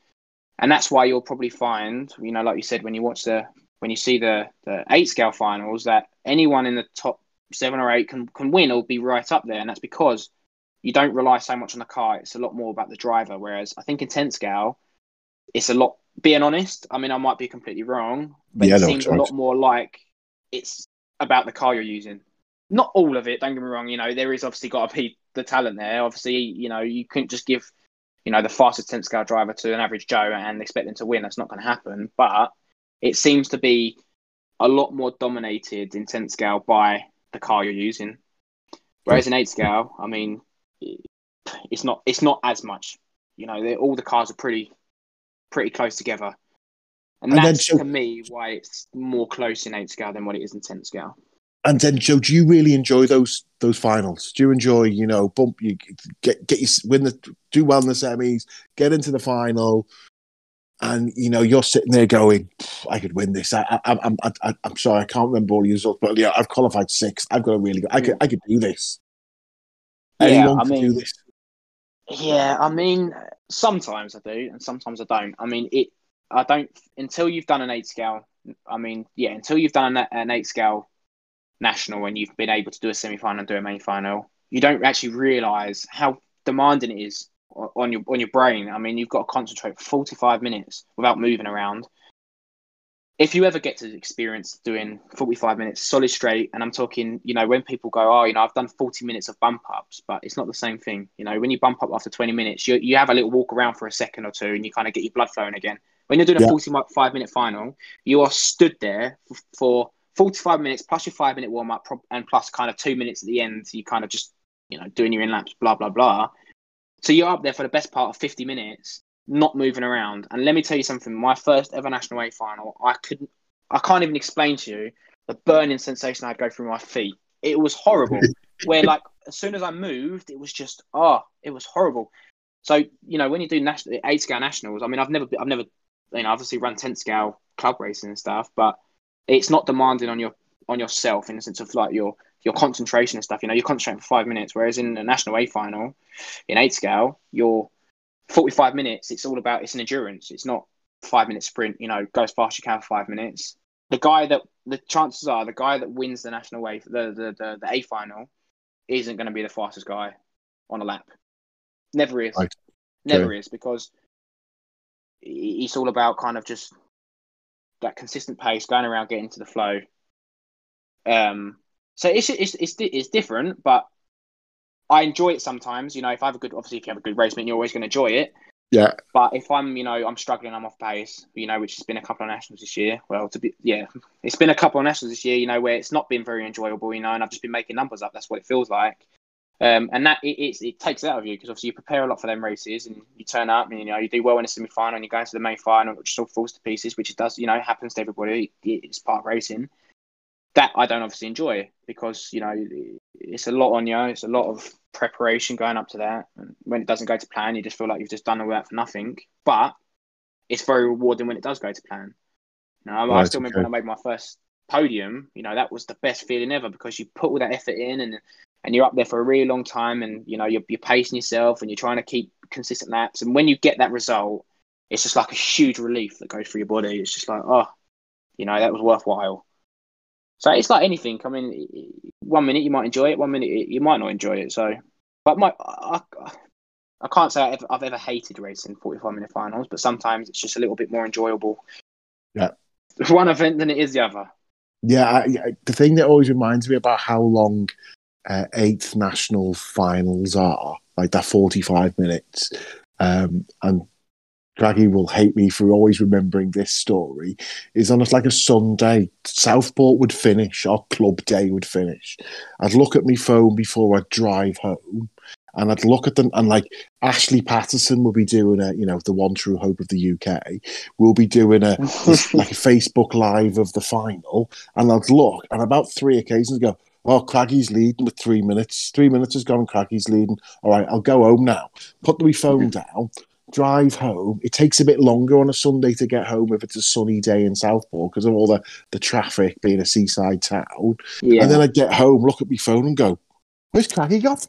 and that's why you'll probably find, you know, like you said, when you watch the when you see the the eight scale finals, that anyone in the top seven or eight can can win or be right up there, and that's because you don't rely so much on the car. It's a lot more about the driver. Whereas I think in 10 scale, it's a lot. Being honest, I mean, I might be completely wrong, but Yeah, it no, seems a lot more like it's about the car you're using. Not all of it. Don't get me wrong. You know, there is obviously got to be the talent there. Obviously, you know, you couldn't just give, you know, the fastest 10 scale driver to an average Joe and expect them to win. That's not going to happen. But it seems to be a lot more dominated in 10 scale by the car you're using. Whereas in 8 scale, I mean, it's not it's not as much. You know, all the cars are pretty pretty close together, and, And then that's so- to me why it's more close in eight scale than what it is in ten scale. And then, Joe, do you really enjoy those those finals? Do you enjoy, you know, bump you get get you win the do well in the semis, get into the final, and you know you're sitting there going, "I could win this." I, I, I'm I, I, I'm sorry, I can't remember all the results, but yeah, I've qualified sixth. I've got a really good. I could I could do this. Yeah, Anyone I could mean- do this. Yeah, I mean, sometimes I do, and sometimes I don't. I mean, it. I don't until you've done an eight scale. I mean, yeah, until you've done an, an eight scale national and you've been able to do a semi final and do a main final, you don't actually realise how demanding it is on your on your brain. I mean, you've got to concentrate for forty five minutes without moving around. if you ever get to experience doing 45 minutes solid straight, and I'm talking, you know, when people go, oh, you know, I've done 40 minutes of bump ups, but it's not the same thing. You know, when you bump up after 20 minutes, you, you have a little walk around for a second or two and you kind of get your blood flowing again. When you're doing a 45 minute final, you are stood there for 45 minutes plus your five minute warm up and plus kind of two minutes at the end. You kind of just, you know, doing your in laps, blah, blah, blah. So you're up there for the best part of 50 minutes, not moving around. And let me tell you something. My first ever national A final, I couldn't, I can't even explain to you the burning sensation I'd go through my feet. It was horrible. Where like as soon as I moved, it was just oh, it was horrible. So you know when you do national eight scale nationals, I mean I've never, I've never, you know, obviously run ten scale club racing and stuff, but it's not demanding on your on yourself in the sense of like your your concentration and stuff. You know, you're concentrating for five minutes, whereas in a national A final, in eight scale, you're 45 minutes. It's all about it's an endurance. It's not five minute sprint. You know, go as fast as you can for five minutes. The guy that the chances are the guy that wins the national A the the the, the A final isn't going to be the fastest guy on a lap. Never is. Right. Never is because it's all about kind of just that consistent pace, going around, getting to the flow. Um, so it's it's it's it's different, but I enjoy it sometimes. You know, if I have a good, obviously, if you have a good race meet, you're always going to enjoy it. Yeah. But if I'm, you know, I'm struggling, I'm off pace. You know, which has been a couple of nationals this year. Well, to be, yeah, it's been a couple of nationals this year. You know, where it's not been very enjoyable. You know, and I've just been making numbers up. That's what it feels like. Um, and that it, it's, it takes it out of you because obviously you prepare a lot for them races and you turn up and you know you do well in the semi final and you go into the main final, which all falls to pieces, which it does. You know, happens to everybody. It- It's part of racing. That I don't obviously enjoy because you know it's a lot on you. It's a lot of preparation going up to that. And when it doesn't go to plan, you just feel like you've just done all that for nothing. But it's very rewarding when it does go to plan. You know, I, I still remember okay. when I made my first podium. You know, that was the best feeling ever because you put all that effort in and and you're up there for a really long time, and you know you're, you're pacing yourself and you're trying to keep consistent laps. And when you get that result, it's just like a huge relief that goes through your body. It's just like, oh, you know, that was worthwhile. So it's like anything. I mean, one minute you might enjoy it, one minute you might not enjoy it. So, but my, I, I can't say I've ever, I've ever hated racing 45 minute finals, but sometimes it's just a little bit more enjoyable. Yeah. One event than it is the other. Yeah, I, I- the thing that always reminds me about how long uh, eighth national finals are, like that 45 minutes, um, and Craggy will hate me for always remembering this story, is on like a Sunday, Southport would finish, our club day would finish. I'd look at my phone before I'd drive home, and I'd look at them, and like Ashley Patterson will be doing a, you know, the one true hope of the UK, will be doing a, like a Facebook Live of the final, and I'd look, and about three occasions go, "Oh, Craggy's leading with three minutes. Three minutes has gone. Craggy's leading. All right, I'll go home now. Put my phone mm-hmm. down." Drive home. It takes a bit longer on a Sunday to get home if it's a sunny day in Southport because of all the, the traffic being a seaside town. Yeah. And then I get home, look at my phone, and go, "Where's Craggy got?"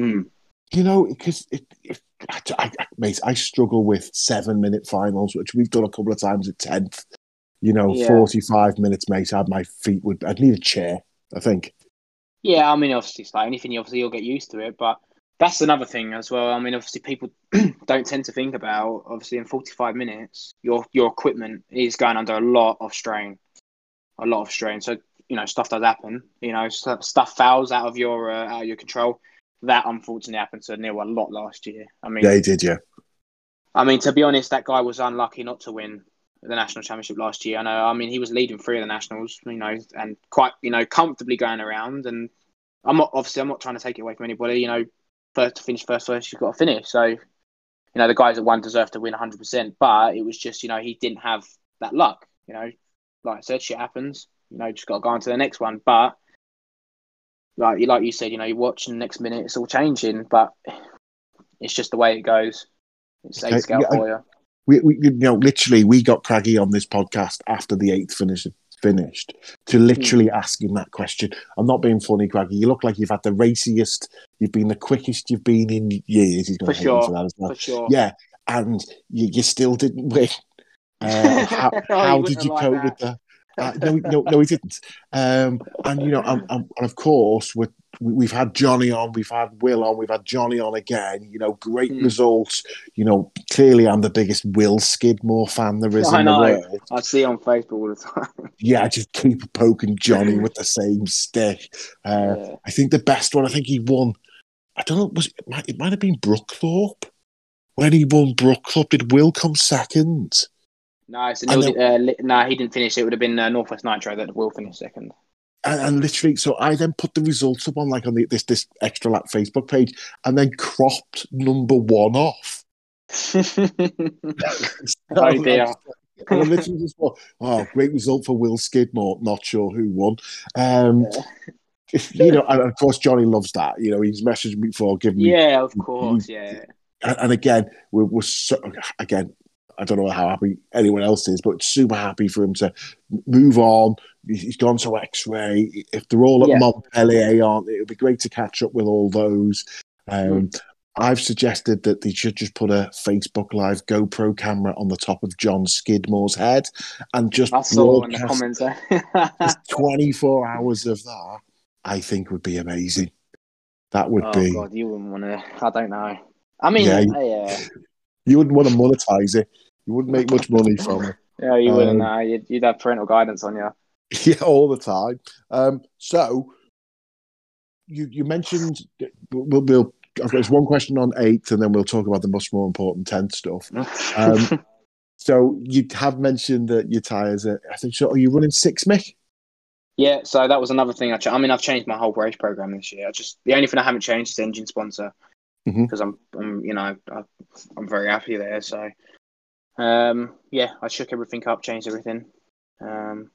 Mm. You know, because it, it, I, I, mate, I struggle with seven minute finals, which we've done a couple of times at tenth. You know, Yeah. forty five minutes, mate. I'd my feet would. I'd need a chair. I think. Yeah, I mean, obviously, it's like anything, obviously, you'll get used to it. But that's another thing as well. I mean, obviously, people don't tend to think about, obviously, in 45 minutes, your your equipment is going under a lot of strain. A lot of strain. So, you know, stuff does happen. You know, stuff, stuff fouls out of your uh, out of your control. That unfortunately happened to Neil a lot last year. I mean, Yeah, he did. Yeah, I mean, to be honest, that guy was unlucky not to win the national championship last year. I know. I mean, he was leading three of the nationals, you know, and quite, you know, comfortably going around. And I'm not obviously I'm not trying to take it away from anybody. You know, first to finish first, first you've got to finish. So, you know, the guys that won deserve to win 100. percent But it was just, you know, he didn't have that luck. You know, like I said, shit happens. You know, just got to go on to the next one. But like like you said, you know, you watch and the next minute it's all changing. But it's just the way it goes. It's eight scale yeah, for you. we, we you know literally we got Craggy on this podcast after the eighth finish finished to literally Hmm. ask him that question. I'm not being funny, Craggy. You look like you've had the raciest. You've been the quickest you've been in years. He's going to hate sure. for that as well. For sure. Yeah, and you, you still didn't win. Uh, how Oh, how did you cope with that? Uh, no, no, no, he didn't. Um, and you know, um, um, and of course, with we, we've had Johnny on, we've had Will on, we've had Johnny on again. You know, great Hmm. results. You know, clearly I'm the biggest Will Skidmore fan there is I in know. the world. I see on Facebook all the time. Yeah, I just keep poking Johnny with the same stick. Uh, Yeah. I think the best one, I think he won. I don't know, was it might, it might have been Brookthorpe. When he won Brookthorpe, did Will come second? No, so I Neil, did- uh, no, he didn't finish. It would have been uh, Northwest Nitro that will finish second. And, and literally, so I then put the results up on like on the, this this extra lap Facebook page, and then cropped number one off. Oh, dear. And I literally just thought, oh, great result for Will Skidmore. Not sure who won. Um, you know, and of course Johnny loves that. You know, he's messaged me before, giving me yeah, of course. Yeah. and, and again, we're, we're so, again, I don't know how happy anyone else is, but super happy for him to move on. He's gone to X-ray. If they're all at Yeah. Montpellier, aren't they? It would be great to catch up with all those. Um, I've suggested that they should just put a Facebook Live GoPro camera on the top of John Skidmore's head and just I saw in the broadcast comments there. 24 hours of that. I think would be amazing. That would oh be. god, you wouldn't want to. I don't know. I mean, Yeah, yeah, You wouldn't want to monetize it. You wouldn't make much money from it. yeah you wouldn't. Um, know. You'd, you'd have parental guidance on you. Yeah, all the time. Um, so you you mentioned we'll, we'll I've got one question on eighth, and then we'll talk about the much more important tenth stuff. Um, so you have mentioned that your tires are. I think so. Are you running six, Mick? yeah, so that was another thing. I, ch- I mean, I've changed my whole race program this year. I just the only thing I haven't changed is engine sponsor because I'm, I'm, you know, I, I'm very happy there. So, um, yeah, I shook everything up, changed everything. Um,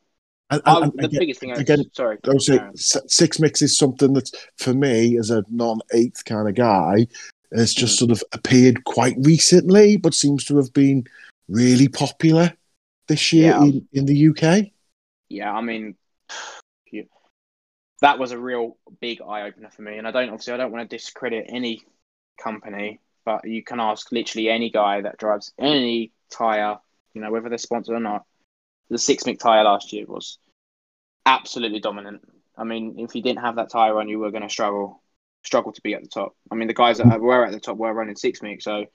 And, I, and- the again, biggest thing, I again, sorry, I would say Aaron. six mix is something that for me as a non-eighth kind of guy has just Mm. sort of appeared quite recently, but seems to have been really popular this year Yeah. in, in the UK. yeah, I mean, that was a real big eye opener for me. And I don't obviously I don't want to discredit any company, but you can ask literally any guy that drives any tire, you know, whether they're sponsored or not. The SixMik tire last year was absolutely dominant. I mean, if you didn't have that tire on, you were going to struggle, struggle to be at the top. I mean, the guys that were at the top were running SixMik, so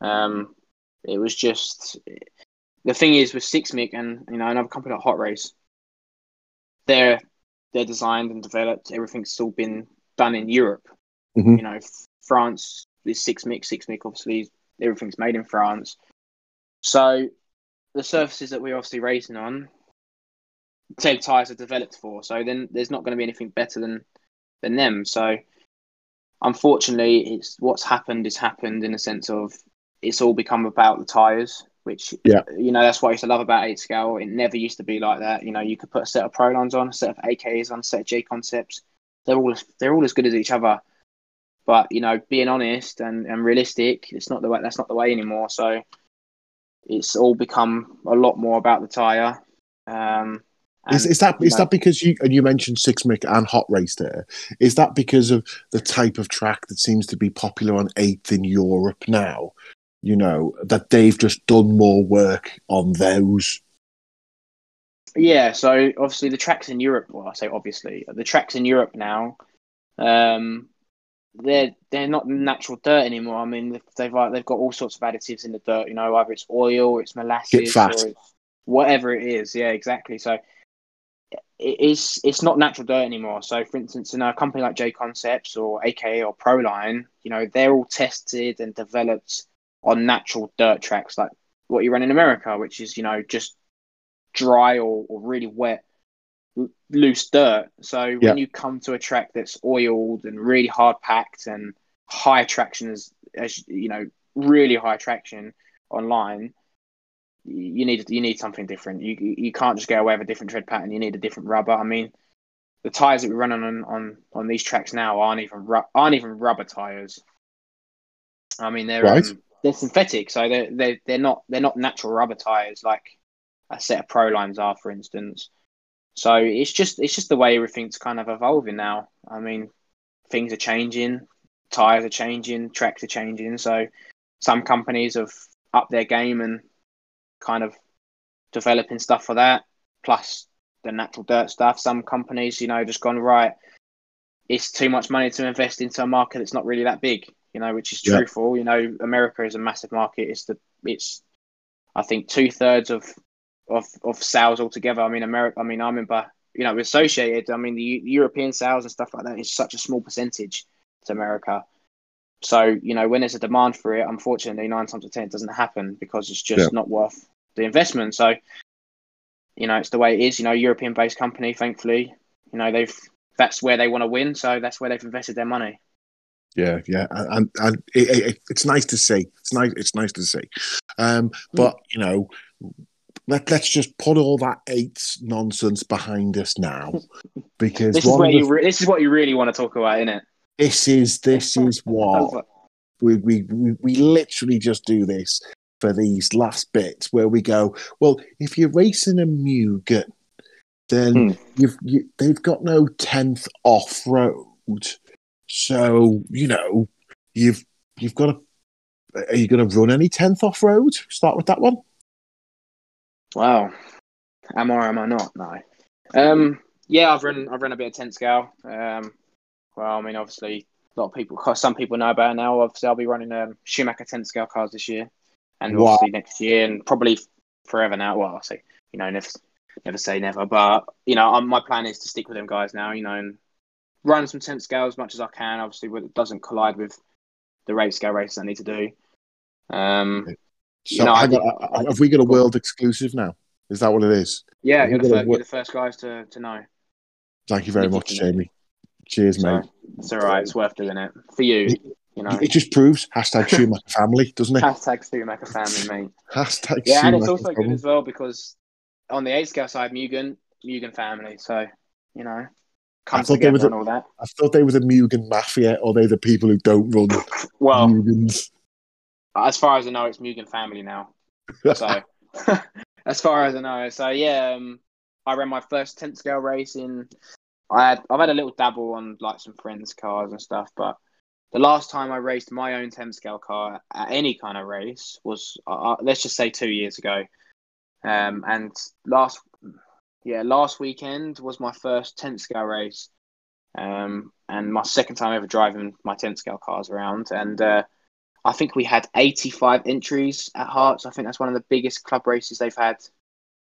um, it was just the thing is with SixMik and you know another company like Hot Race, they're they're designed and developed. Everything's still been done in Europe. Mhm. You know, France is SixMik. Six Mic obviously everything's made in France. So the surfaces that we're obviously racing on, same tires are developed for. So then there's not going to be anything better than than them. So unfortunately, it's what's happened is happened in the sense of it's all become about the tires, which Yeah. you know that's what I used to love about eight scale. It never used to be like that. You know, you could put a set of Prolines on, a set of AKs on, a set of J concepts. They're all they're all as good as each other. But you know, being honest and, and realistic, it's not the way. That's not the way anymore. So it's all become a lot more about the tire. Um, Is, and, is that you know, that because you and you mentioned SixMik and hot race there? Is that because of the type of track that seems to be popular on eighth in Europe now? You know that they've just done more work on those. Yeah, so obviously the tracks in Europe. Well, I say obviously the tracks in Europe now. Um, they're they're not natural dirt anymore. I mean, they've like, uh, they've got all sorts of additives in the dirt. You know, either it's oil, or it's molasses, or it's whatever it is. Yeah, exactly. So it is it's not natural dirt anymore. So, for instance, in a company like J Concepts or AKA or Proline, you know, they're all tested and developed on natural dirt tracks like what you run in America, which is you know just dry or, or really wet loose dirt. So Yeah. when you come to a track that's oiled and really hard packed and high traction as as you know really high traction online, you need you need something different. You you can't just go away with a different tread pattern. You need a different rubber. I mean, the tires that we're running on on on these tracks now aren't even ru- aren't even rubber tires. I mean, they're Right. um, they're synthetic, so they're they they're not they're not natural rubber tires like a set of pro lines are, for instance. So it's just it's just the way everything's kind of evolving now. I mean, things are changing, tires are changing, tracks are changing. So some companies have upped their game and kind of developing stuff for that, plus the natural dirt stuff. Some companies, you know, just gone right. it's too much money to invest into a market that's not really that big. You know, which is Yeah. truthful. You know, America is a massive market. It's the it's I think two thirds of of of sales altogether. I mean, America. I mean, I remember you know, associated. I mean, the Eu- European sales and stuff like that is such a small percentage to America. So you know, when there's a demand for it, unfortunately, nine times out of ten it doesn't happen because it's just Yeah. not worth the investment. So you know, it's the way it is. You know, European based company, thankfully, you know, they've that's where they want to win, so that's where they've invested their money. Yeah, yeah, and and it, it, it's nice to see. It's nice. It's nice to see. Um, but you know, let let's just put all that eight nonsense behind us now, because This is one where the- you re- this is what you really want to talk about, isn't it? this is this is what we, we we literally just do this for these last bits where we go. Well, if you're racing a Mugen, then Hmm. you've you, they've got no tenth off road, so you know you've you've got to. Are you going to run any tenth off road? Start with that one. Wow. Am I or am I not? No. Um, yeah, I've run I've run a bit of tent scale. Um, well, I mean, obviously, a lot of people, some people know about it now. Obviously, I'll be running um, Schumacher tent scale cars this year, and Wow. obviously next year, and probably forever now. Well, I'll say, you know, never never say never, but you know, um, my plan is to stick with them guys now. You know, and run some tent scale as much as I can. Obviously, it doesn't collide with the race scale races I need to do. Um, So You know, I on, uh, have we got a world exclusive now? Is that what it is? yeah, you're the, first, you're the first guys to, to know. Thank you very much. Jamie. Cheers, So mate. it's all right. It's worth doing it for you. You know, It just proves hashtag Schumacher family, doesn't it? hashtag Schumacher family, mate. Hashtag Yeah, and it's Schumacher also good as well because on the eight scale side, Mugen, Mugen family. So you know, comes thought they were the- and all that. I thought they were the Mugen Mafia, or they the people who don't run Well, Mugens. As far as I know, it's Mugen family now. So as far as I know, so yeah, um, I ran my first tent scale race in. I had I've had a little dabble on like some friends' cars and stuff, but the last time I raced my own tent scale car at any kind of race was uh, uh, let's just say two years ago. Um, and last yeah last weekend was my first tent scale race, um, and my second time ever driving my tent scale cars around, and uh, I think we had 85 entries at Hearts. I think that's one of the biggest club races they've had.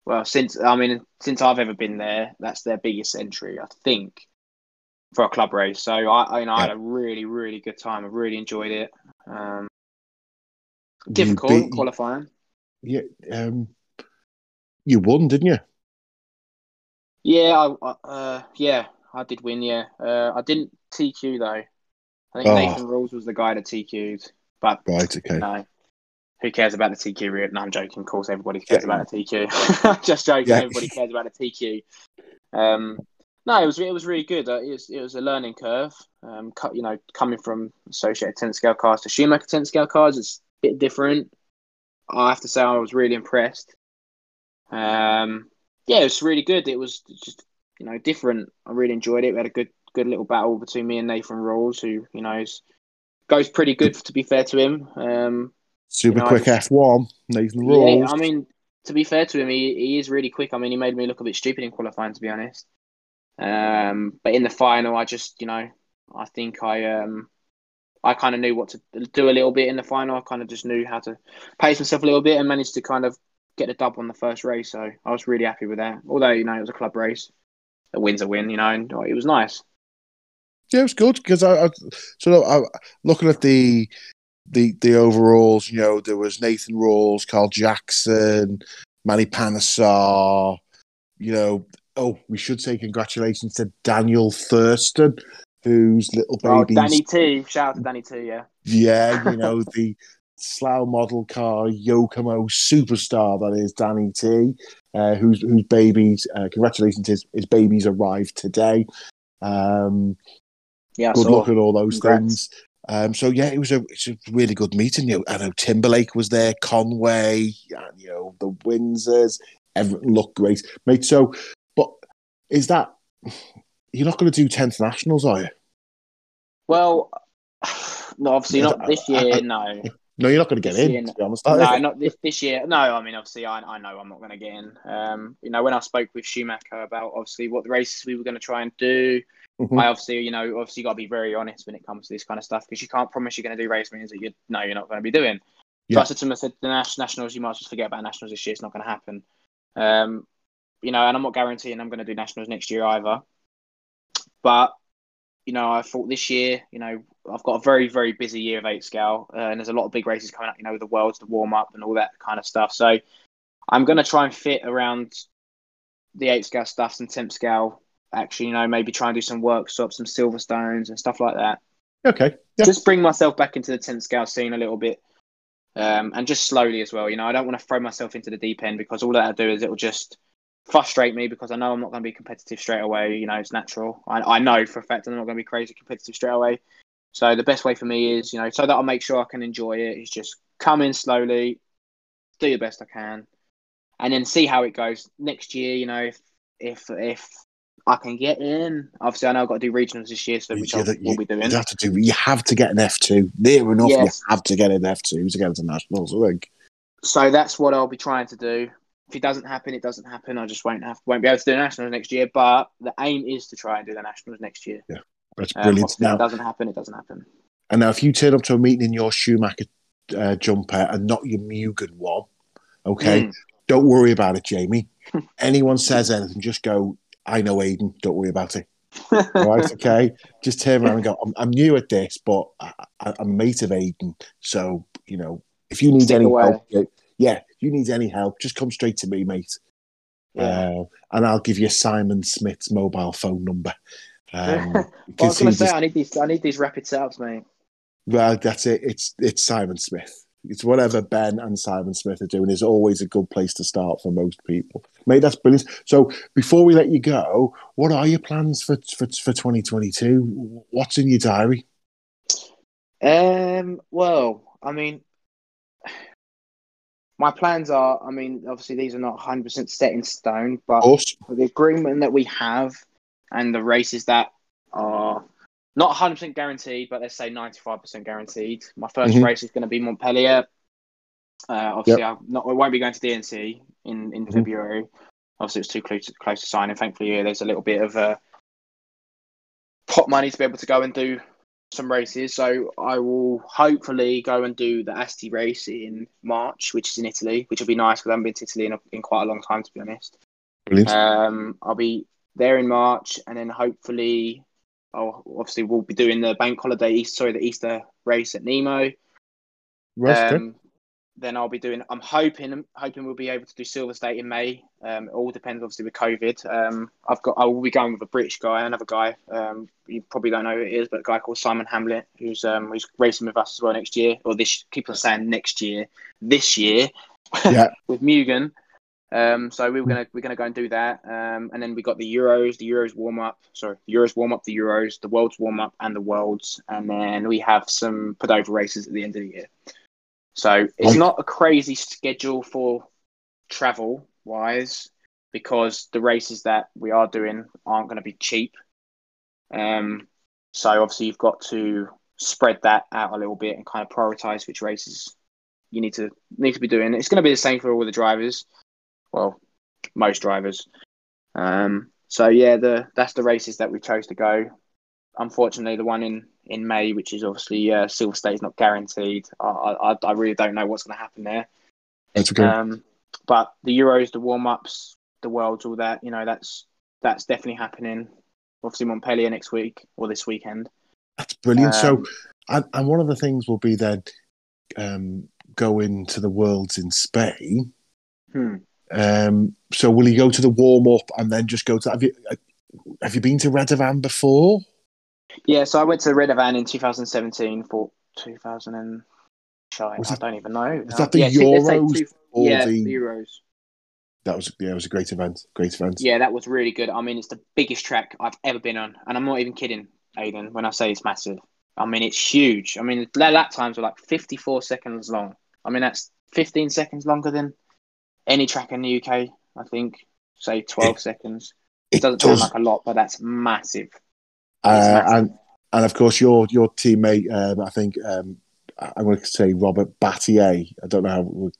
Well, since I mean, since I've ever been there, that's their biggest entry, I think, for a club race. So I, I you know, I had a really, really good time. I really enjoyed it. Um, difficult beat- qualifying. Yeah, um, you won, didn't you? Yeah, I, I- uh, yeah, I did win. Yeah, uh, I didn't TQ though. I think Oh. Nathan Rules was the guy that TQ'd, but Right, okay. No. Who cares about the TQ route? No, I'm joking. Of course, everybody cares Yeah. about the TQ. Just joking. Yeah. Everybody cares about the TQ. Um, no, it was it was really good. Uh, it was it was a learning curve. Um, cut, you know, coming from Associated ten scale cars to Schumacher ten scale cars, it's a bit different. I have to say, I was really impressed. Um, yeah, it was really good. It was just you know different. I really enjoyed it. We had a good good little battle between me and Nathan Rawls, who you know is, goes pretty good. To be fair to him, um, Super you know, quick F1, Nathan yeah. I mean, to be fair to him, he, he is really quick. I mean, he made me look a bit stupid in qualifying, to be honest. Um, but in the final, I just, you know, I think I um, I kind of knew what to do a little bit in the final. I kind of just knew how to pace myself a little bit and managed to kind of get a dub on the first race. So I was really happy with that. Although, you know, it was a club race. A win's a win, you know, and it was nice. Yeah, it was good because I, I sort of I, looking at the the the overalls. You know, there was Nathan Rawls, Carl Jackson, Manny Panasar. You know, oh, we should say congratulations to Daniel Thurston, whose little Oh, baby. Danny T. Shout out to Danny T, yeah. Yeah, you know, the Slough model car Yokomo superstar that is Danny T, uh, whose whose babies, uh, congratulations, his, his babies arrived today. Um, Yeah, good saw. luck at all those Congrats. things. Um, so yeah, it was a it's a really good meeting. You know, I know Timberlake was there, Conway, and you know the Windsors. Everything looked great, mate. So, but is that you're not going to do tenth nationals, are you? Well, no, obviously not this I- I- year. No, No, you're not going to get This in. year, To be honest, No, not this this year. No, I mean obviously I, I know I'm not going to get in. Um, you know when I spoke with Schumacher about obviously what the races we were going to try and do, Mhm. I obviously you know obviously you got to be very honest when it comes to this kind of stuff because you can't promise you're going to do race meetings that you know you're not going to be doing. So Yeah. I said to him, I said the nationals you might just forget about nationals this year. It's not going to happen. Um, you know, and I'm not guaranteeing I'm going to do nationals next year either. But you know, I thought this year, you know, I've got a very, very busy year of eight scale, uh, and there's a lot of big races coming up. You know, the worlds, the warm up, and all that kind of stuff. So I'm going to try and fit around the eight scale stuff, some temp scale. Actually, you know, maybe try and do some workshops, some Silverstones, and stuff like that. okay. Just bring myself back into the temp scale scene a little bit, um, and just slowly as well. You know, I don't want to throw myself into the deep end because all that'll do is it'll just frustrate me because I know I'm not going to be competitive straight away. You know, it's natural. I, I know for a fact I'm not going to be crazy competitive straight away. So the best way for me is, you know, so that I'll make sure I can enjoy it is just come in slowly, do the best I can, and then see how it goes next year. You know, if if if I can get in, obviously I know I've got to do regionals this year, so which I You- will be doing. You have to do. You have to get an F two. Near enough. Yes. You have to get an F two to get into nationals. I think. So that's what I'll be trying to do. If it doesn't happen, it doesn't happen. I just won't have won't be able to do nationals next year. But the aim is to try and do the nationals next year. Yeah, that's Um, brilliant. if now, it doesn't happen, it doesn't happen. and now, if you turn up to a meeting in your Schumacher uh, jumper and not your Mugen one, okay, Mm. don't worry about it, Jamie. Anyone says anything, just go. I know Aidan. Don't worry about it. Right, okay. Just turn around and go. I'm, I'm new at this, but I, I, I'm a mate of Aidan. So you know, if you need Stick any away. help, yeah, if you need any help, just come straight to me, mate. Yeah. Uh, and I'll give you Simon Smith's mobile phone number. Um, Well, I was going to say just- I need these. I need these rapid setups, mate. well, that's it. It's it's Simon Smith. It's whatever Ben and Simon Smith are doing is always a good place to start for most people. Mate, that's brilliant. So before we let you go, what are your plans for for for 2022? What's in your diary? Um. Well, I mean, my plans are. I mean, obviously these are not 100 percent set in stone, but the agreement that we have and the races that are not 100% guaranteed, but let's say 95% guaranteed. My 1st Mhm. race is going to be Montpellier. Uh, obviously, I'm not, I won't be going to DNC in, in Mhm. February. Obviously, it's too close, close to signing. Thankfully, yeah, there's a little bit of uh, pot money to be able to go and do some races. So I will hopefully go and do the Asti race in March, which is in Italy, which will be nice because I haven't been to Italy in, a, in quite a long time, to be honest. Brilliant. Um, I'll be there in March, and then hopefully, oh, obviously we'll be doing the bank holiday East, sorry, the Easter race at Nemo. Um, then I'll be doing. I'm hoping, hoping we'll be able to do Silver State in May. Um, it all depends, obviously, with COVID. Um, I've got. I will be going with a British guy, another guy. Um, you probably don't know who it is, but a guy called Simon Hamlet, who's um, who's racing with us as well next year, or this. People are saying next year, this year. Yeah. with Mugen. Um, so we were gonna we're gonna go and do that, um, and then we got the Euros, the Euros warm up. Sorry, the Euros warm up, the Euros, the Worlds warm up, and the Worlds, and then we have some Padova races at the end of the year. So it's not a crazy schedule for travel wise, because the races that we are doing aren't going to be cheap. Um, so obviously you've got to spread that out a little bit and kind of prioritize which races you need to need to be doing. It's going to be the same for all the drivers. Well, most drivers. Um, so yeah, the that's the races that we chose to go. Unfortunately, the one in in May, which is obviously uh, Silver State, is not guaranteed. I, I I really don't know what's going to happen there. That's okay. Um, but the Euros, the warm ups, the Worlds, all that, you know, that's that's definitely happening. Obviously, Montpellier next week or this weekend. That's brilliant. so, um, and, and one of the things will be then um, going to the Worlds in Spain. Hmm. Um, so, will you go to the warm up and then just go to? Have you have you been to Redovan before? Yeah, so I went to Redovan in 2017 for 2000 and shy. I don't even know. was that the yeah, two- let's say Euros two- or yeah, the- Euros. That was yeah, it was a great event. Great event. Yeah, that was really good. I mean, it's the biggest track I've ever been on, and I'm not even kidding, Aidan, when I say it's massive. I mean, it's huge. I mean, the lap times were like 54 seconds long. I mean, that's 15 seconds longer than any track in the UK. I think, say 12 seconds. It It doesn't does. sound like a lot, but that's massive. Uh, massive. and and of course your your teammate, um, I think um, I'm going to say Robert Battier. I don't know how.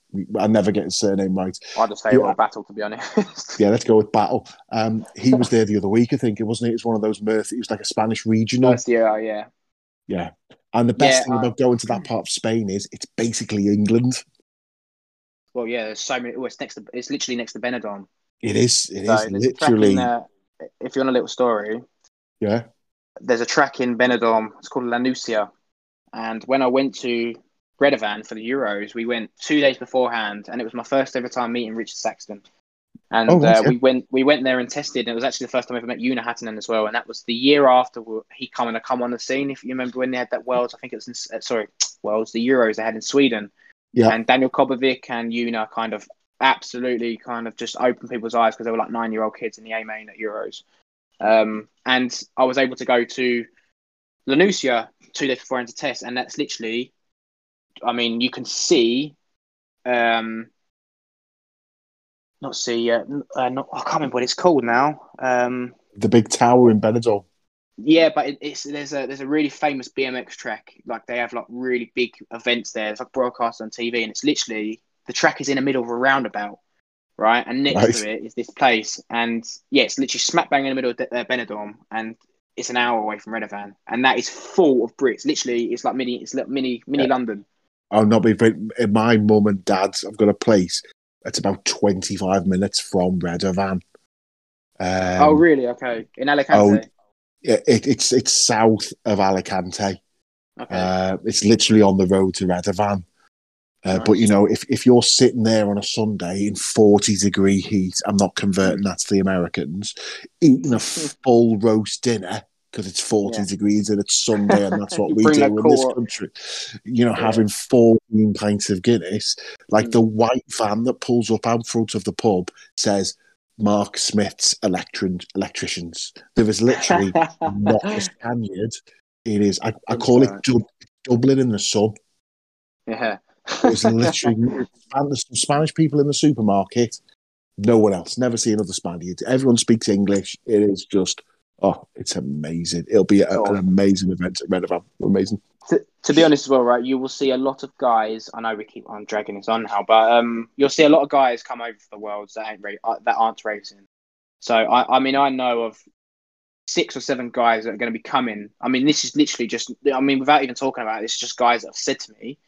I never get his surname right. I'll just say Yeah. Royal Battle, to be honest. Yeah, let's go with Battle. Um, he was there the other week, I think. It wasn't. It was one of those Mirth. It was like a Spanish regional. First year, yeah. Yeah, and the best Yeah, thing I- about going to that part of Spain is it's basically England. Well, yeah, there's so many. Oh, it's next to, it's literally next to Benidorm. It is. It So is there's a track literally. if you want a little story, Yeah. there's a track in Benidorm. It's called La Nucia. And when I went to Redovan for the Euros, we went two days beforehand, and it was my first ever time meeting Richard Saxton. And Oh, uh, we went we went there and tested. And it was actually the first time I ever met Una Hattinen as well. And that was the year after he come and come on the scene. If you remember when they had that Worlds, I think it was in, uh, sorry Worlds, the Euros they had in Sweden. Yeah. And Daniel Kobovic and Una kind of absolutely kind of just opened people's eyes because they were like nine year old kids in the A main at Euros. Um, and I was able to go to La Nucia two days before into test, and that's literally, I mean, you can see, um, not see, uh, uh, not, I can't remember what it's called now. Um, The big tower in Benidorm. Yeah, but it, it's there's a there's a really famous BMX track. Like they have like really big events there. It's like broadcast on TV, and it's literally the track is in the middle of a roundabout, right? And next Right. to it is this place, and yeah, it's literally smack bang in the middle of uh, Benidorm, and it's an hour away from Redovan, and that is full of Brits. Literally, it's like mini, it's like mini mini Yeah. London. I'll not be my mum and dad's. I've got a place that's about 25 minutes from Redovan. Um, oh, really? Okay, in Alicante. yeah, it, it's it's south of Alicante. okay. Uh, it's literally on the road to Redovan. Uh, But you know, if, if you're sitting there on a Sunday in 40 degree heat, I'm not converting that to the Americans, eating a full roast dinner because it's 40 Yeah. degrees and it's Sunday and that's what we do in this country. You know, Yeah. having 14 pints of Guinness, like Mm. the white van that pulls up out front of the pub says Mark Smith's electri- electricians. There is literally not a Spaniard. It is, I, I call it Dub- Dublin in the sun. yeah. There's literally there's some Spanish people in the supermarket. No one else. Never see another Spaniard. Everyone speaks English. It is just oh, it's amazing. It'll be a, Oh. an amazing event at Redovan. Amazing. To, be honest as well, right, you will see a lot of guys. I know we keep on dragging this on now, but um, you'll see a lot of guys come over for the worlds that ain't ra- uh, that aren't racing. So I, I mean, I know of six or seven guys that are going to be coming. I mean, this is literally just. I mean, without even talking about it, it's just guys that have said to me,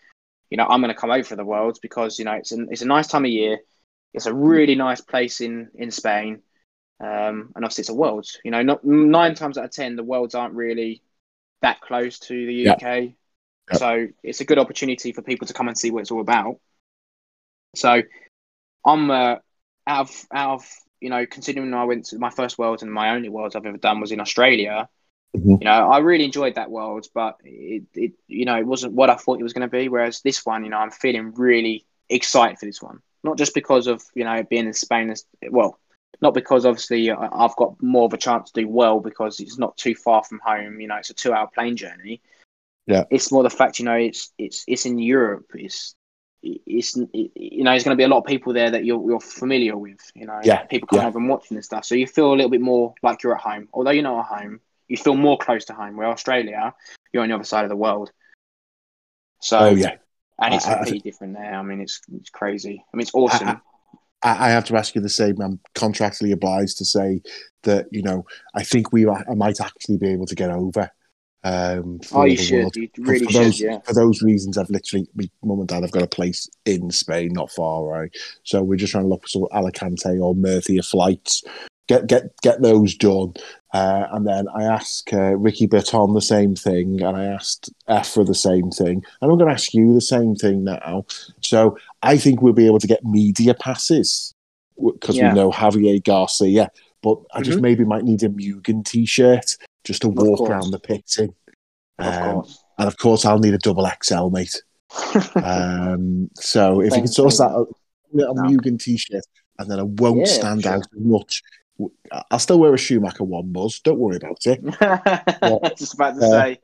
you know, I'm going to come over for the worlds because you know it's an, it's a nice time of year. It's a really nice place in in Spain. Um, and obviously it's a worlds. You know, not nine times out of ten, the worlds aren't really that close to the. UK. Yeah. So it's a good opportunity for people to come and see what it's all about. So I'm uh, out of out of you know considering I went to my first worlds and my only worlds I've ever done was in Australia. Mhm. You know, I really enjoyed that world, but it, it you know it wasn't what I thought it was going to be. Whereas this one, you know, I'm feeling really excited for this one. Not just because of you know being in Spain, as well, not because obviously I've got more of a chance to do well because it's not too far from home. You know, it's a two-hour plane journey. Yeah. it's more the fact you know it's it's it's in Europe. It's it's it, you know there's going to be a lot of people there that you're you're familiar with. You know, Yeah, people coming yeah. over and watching and stuff, so you feel a little bit more like you're at home. Although you're not at home, you feel more close to home. Where Australia, you're on the other side of the world. So Oh yeah. and it's completely different there. I mean, it's it's crazy. I mean, it's awesome. I, I have to ask you the same. I'm contractually obliged to say that you know I think we I might actually be able to get over. Um, for oh, you should. World You really for should. those, Yeah. For those reasons, I've literally, my mum and dad have got a place in Spain, not far away. So we're just trying to look for sort of Alicante or Murcia flights, get get get those done. Uh, and then I ask uh, Ricky Berton the same thing, and I asked Efra the same thing. And I'm going to ask you the same thing now. So I think we'll be able to get media passes because Yeah. we know Javier Garcia. But I just Mhm. maybe might need a Mugen t-shirt just to walk around the pits in. Of Um, course. and of course, I'll need a double XL, mate. Um, so if you Same can source that a little No. Mugen t-shirt, and then I won't Yeah, stand sure. out as much. I'll still wear a Schumacher one buzz. Don't worry about it. Just about to Uh, say.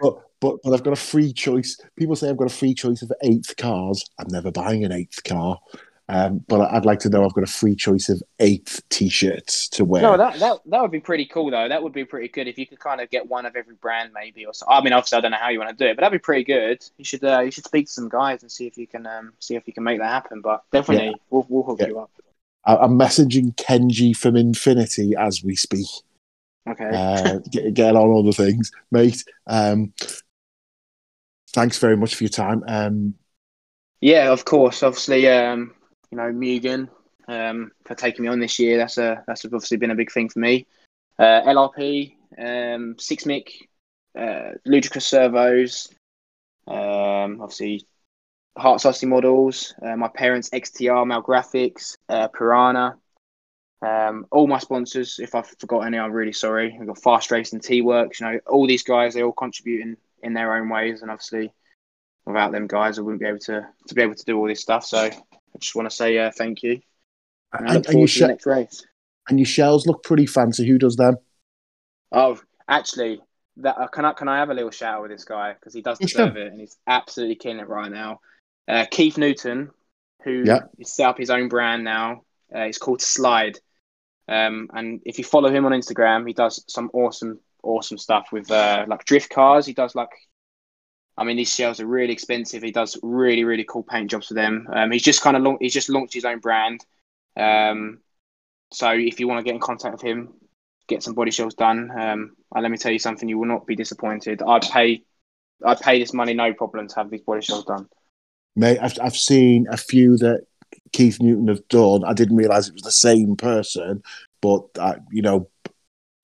But but but I've got a free choice. People say I've got a free choice of eighth cars. I'm never buying an eighth car. Um, but I'd like to know I've got a free choice of eighth t-shirts to wear. No, that, that that would be pretty cool though. That would be pretty good if you could kind of get one of every brand maybe or so. I mean, obviously I don't know how you want to do it, but that'd be pretty good. You should uh, you should speak to some guys and see if you can um, see if you can make that happen. But definitely, Yeah. we'll we'll hook Yeah. you up. I'm messaging Kenji from Infinity as we speak. Okay. uh, get, get on other things, mate. Um, thanks very much for your time. Um, Yeah, of course. Obviously, um, you know, Mugen um, for taking me on this year. That's a that's obviously been a big thing for me. Uh, LRP, um, SixMik, uh, Ludicrous Servos, um, obviously Heart Saucy Models, uh, my parents XTR, Mal Graphics, uh, Piranha. Um, all my sponsors, if I've forgot any, I'm really sorry. I've got Fast Race and T Works. You know, all these guys, they all contributing in their own ways, and obviously without them guys, I wouldn't be able to to be able to do all this stuff. So I just want to say uh, thank you. And and, and, your forward to she- the next race. and your shells look pretty fancy. Who does them? Oh, actually, that uh, can I can I have a little shout out with this guy because he does deserve it and he's absolutely killing it right now. Uh, Keith Newton, who Yeah. set up his own brand now. Uh, it's called Slide, um, and if you follow him on Instagram, he does some awesome awesome stuff with uh, like drift cars. He does like. I mean, these shells are really expensive. He does really, really cool paint jobs for them. Um, he's just kind of he's just launched his own brand. Um, so if you want to get in contact with him, get some body shells done. Um, and let me tell you something, you will not be disappointed. I'd pay, I'd pay this money no problem to have these body shells done. Mate, I've, I've seen a few that Keith Newton have done. I didn't realise it was the same person, but I, you know,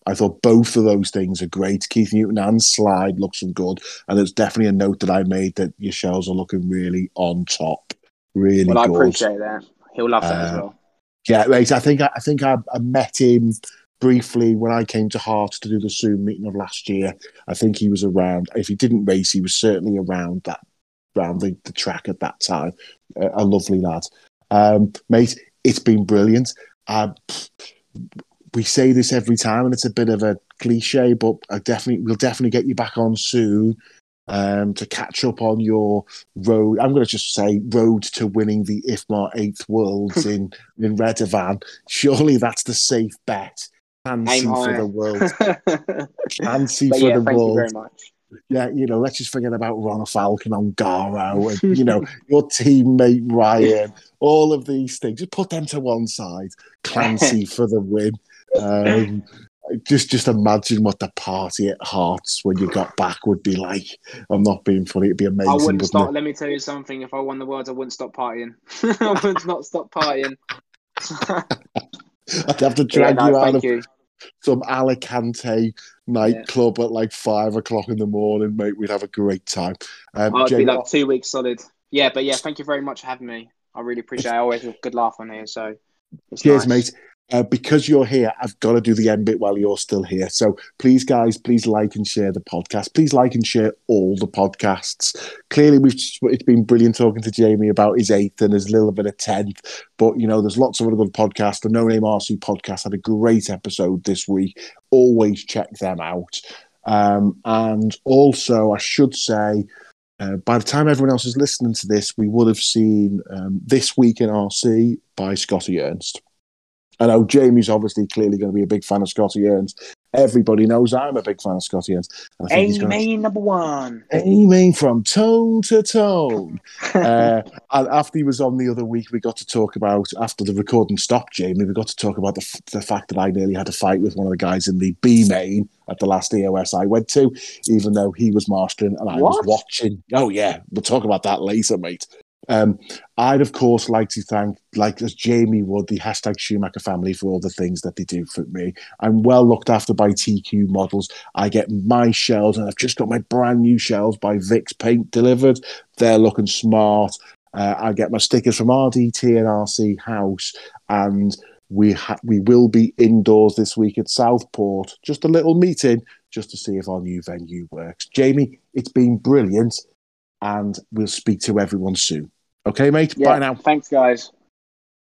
I thought both of those things are great. Keith Newton and Slide looks some good, and it's definitely a note that I made that your shells are looking really on top, really Well, I good. appreciate that. He'll love that as Uh, well. Yeah, mate. I think I, I think I, I met him briefly when I came to Hearts to do the Zoom meeting of last year. I think he was around. If he didn't race, he was certainly around that around the, the track at that time. Uh, a lovely lad, um, mate. It's been brilliant. Uh, we say this every time, and it's a bit of a cliche, but I definitely we'll definitely get you back on soon um, to catch up on your road. I'm going to just say road to winning the IFMAR Eighth Worlds in in Redovan. Surely that's the safe bet. Fancy for the world. Fancy for yeah, the thank you world. very much. Yeah, you know, let's just forget about Ron Falcon on Garo and, you know, your teammate Ryan, all of these things. Just put them to one side. Clancy for the win. Um, just just imagine what the party at Hearts when you got back would be like. I'm not being funny. It'd be amazing. I wouldn't stop. it? Let me tell you something. If I won the world, I wouldn't stop partying. I would not stop partying. I'd have to yeah, drag no, you out of you. Some Alicante nightclub at like five o'clock in the morning, mate. We'd have a great time. Um, I'd be like two weeks solid. Yeah, but yeah, thank you very much for having me. I really appreciate. it. I always have a good laugh on here. So it's Cheers, nice. mate. Uh, because you're here, I've got to do the end bit while you're still here. So please, guys, please like and share the podcast. Please like and share all the podcasts. Clearly, we've it's been brilliant talking to Jamie about his eighth and his little bit of tenth. But you know, there's lots of other good podcasts. The No Name RC podcast had a great episode this week. Always check them out. Um, and also, I should say. Uh, by the time everyone else is listening to this, we would have seen um, This Week in RC by Scotty Ernst. I know Jamie's obviously clearly going to be a big fan of Scotty Ernst. Everybody knows I'm a big fan of Scotty Ernst. And I think he's going to Amen number one. aiming from tone to tone. uh, and after he was on the other week, we got to talk about after the recording stopped. Jamie, we got to talk about the, f- the fact that I nearly had a fight with one of the guys in the B main at the last EOS I went to, even though he was mastering and I was watching. Oh yeah, we'll talk about that later, mate. Um, I'd of course like to thank, like as Jamie would, the hashtag Schumacher family for all the things that they do for me. I'm well looked after by TQ models. I get my shells, and I've just got my brand new shells by Vix Paint delivered. They're looking smart. Uh, I get my stickers from RDT and RC House, and we ha- we will be indoors this week at Southport. Just a little meeting, just to see if our new venue works. Jamie, it's been brilliant, and we'll speak to everyone soon. Okay, mate. Yeah, Bye now. Thanks, guys.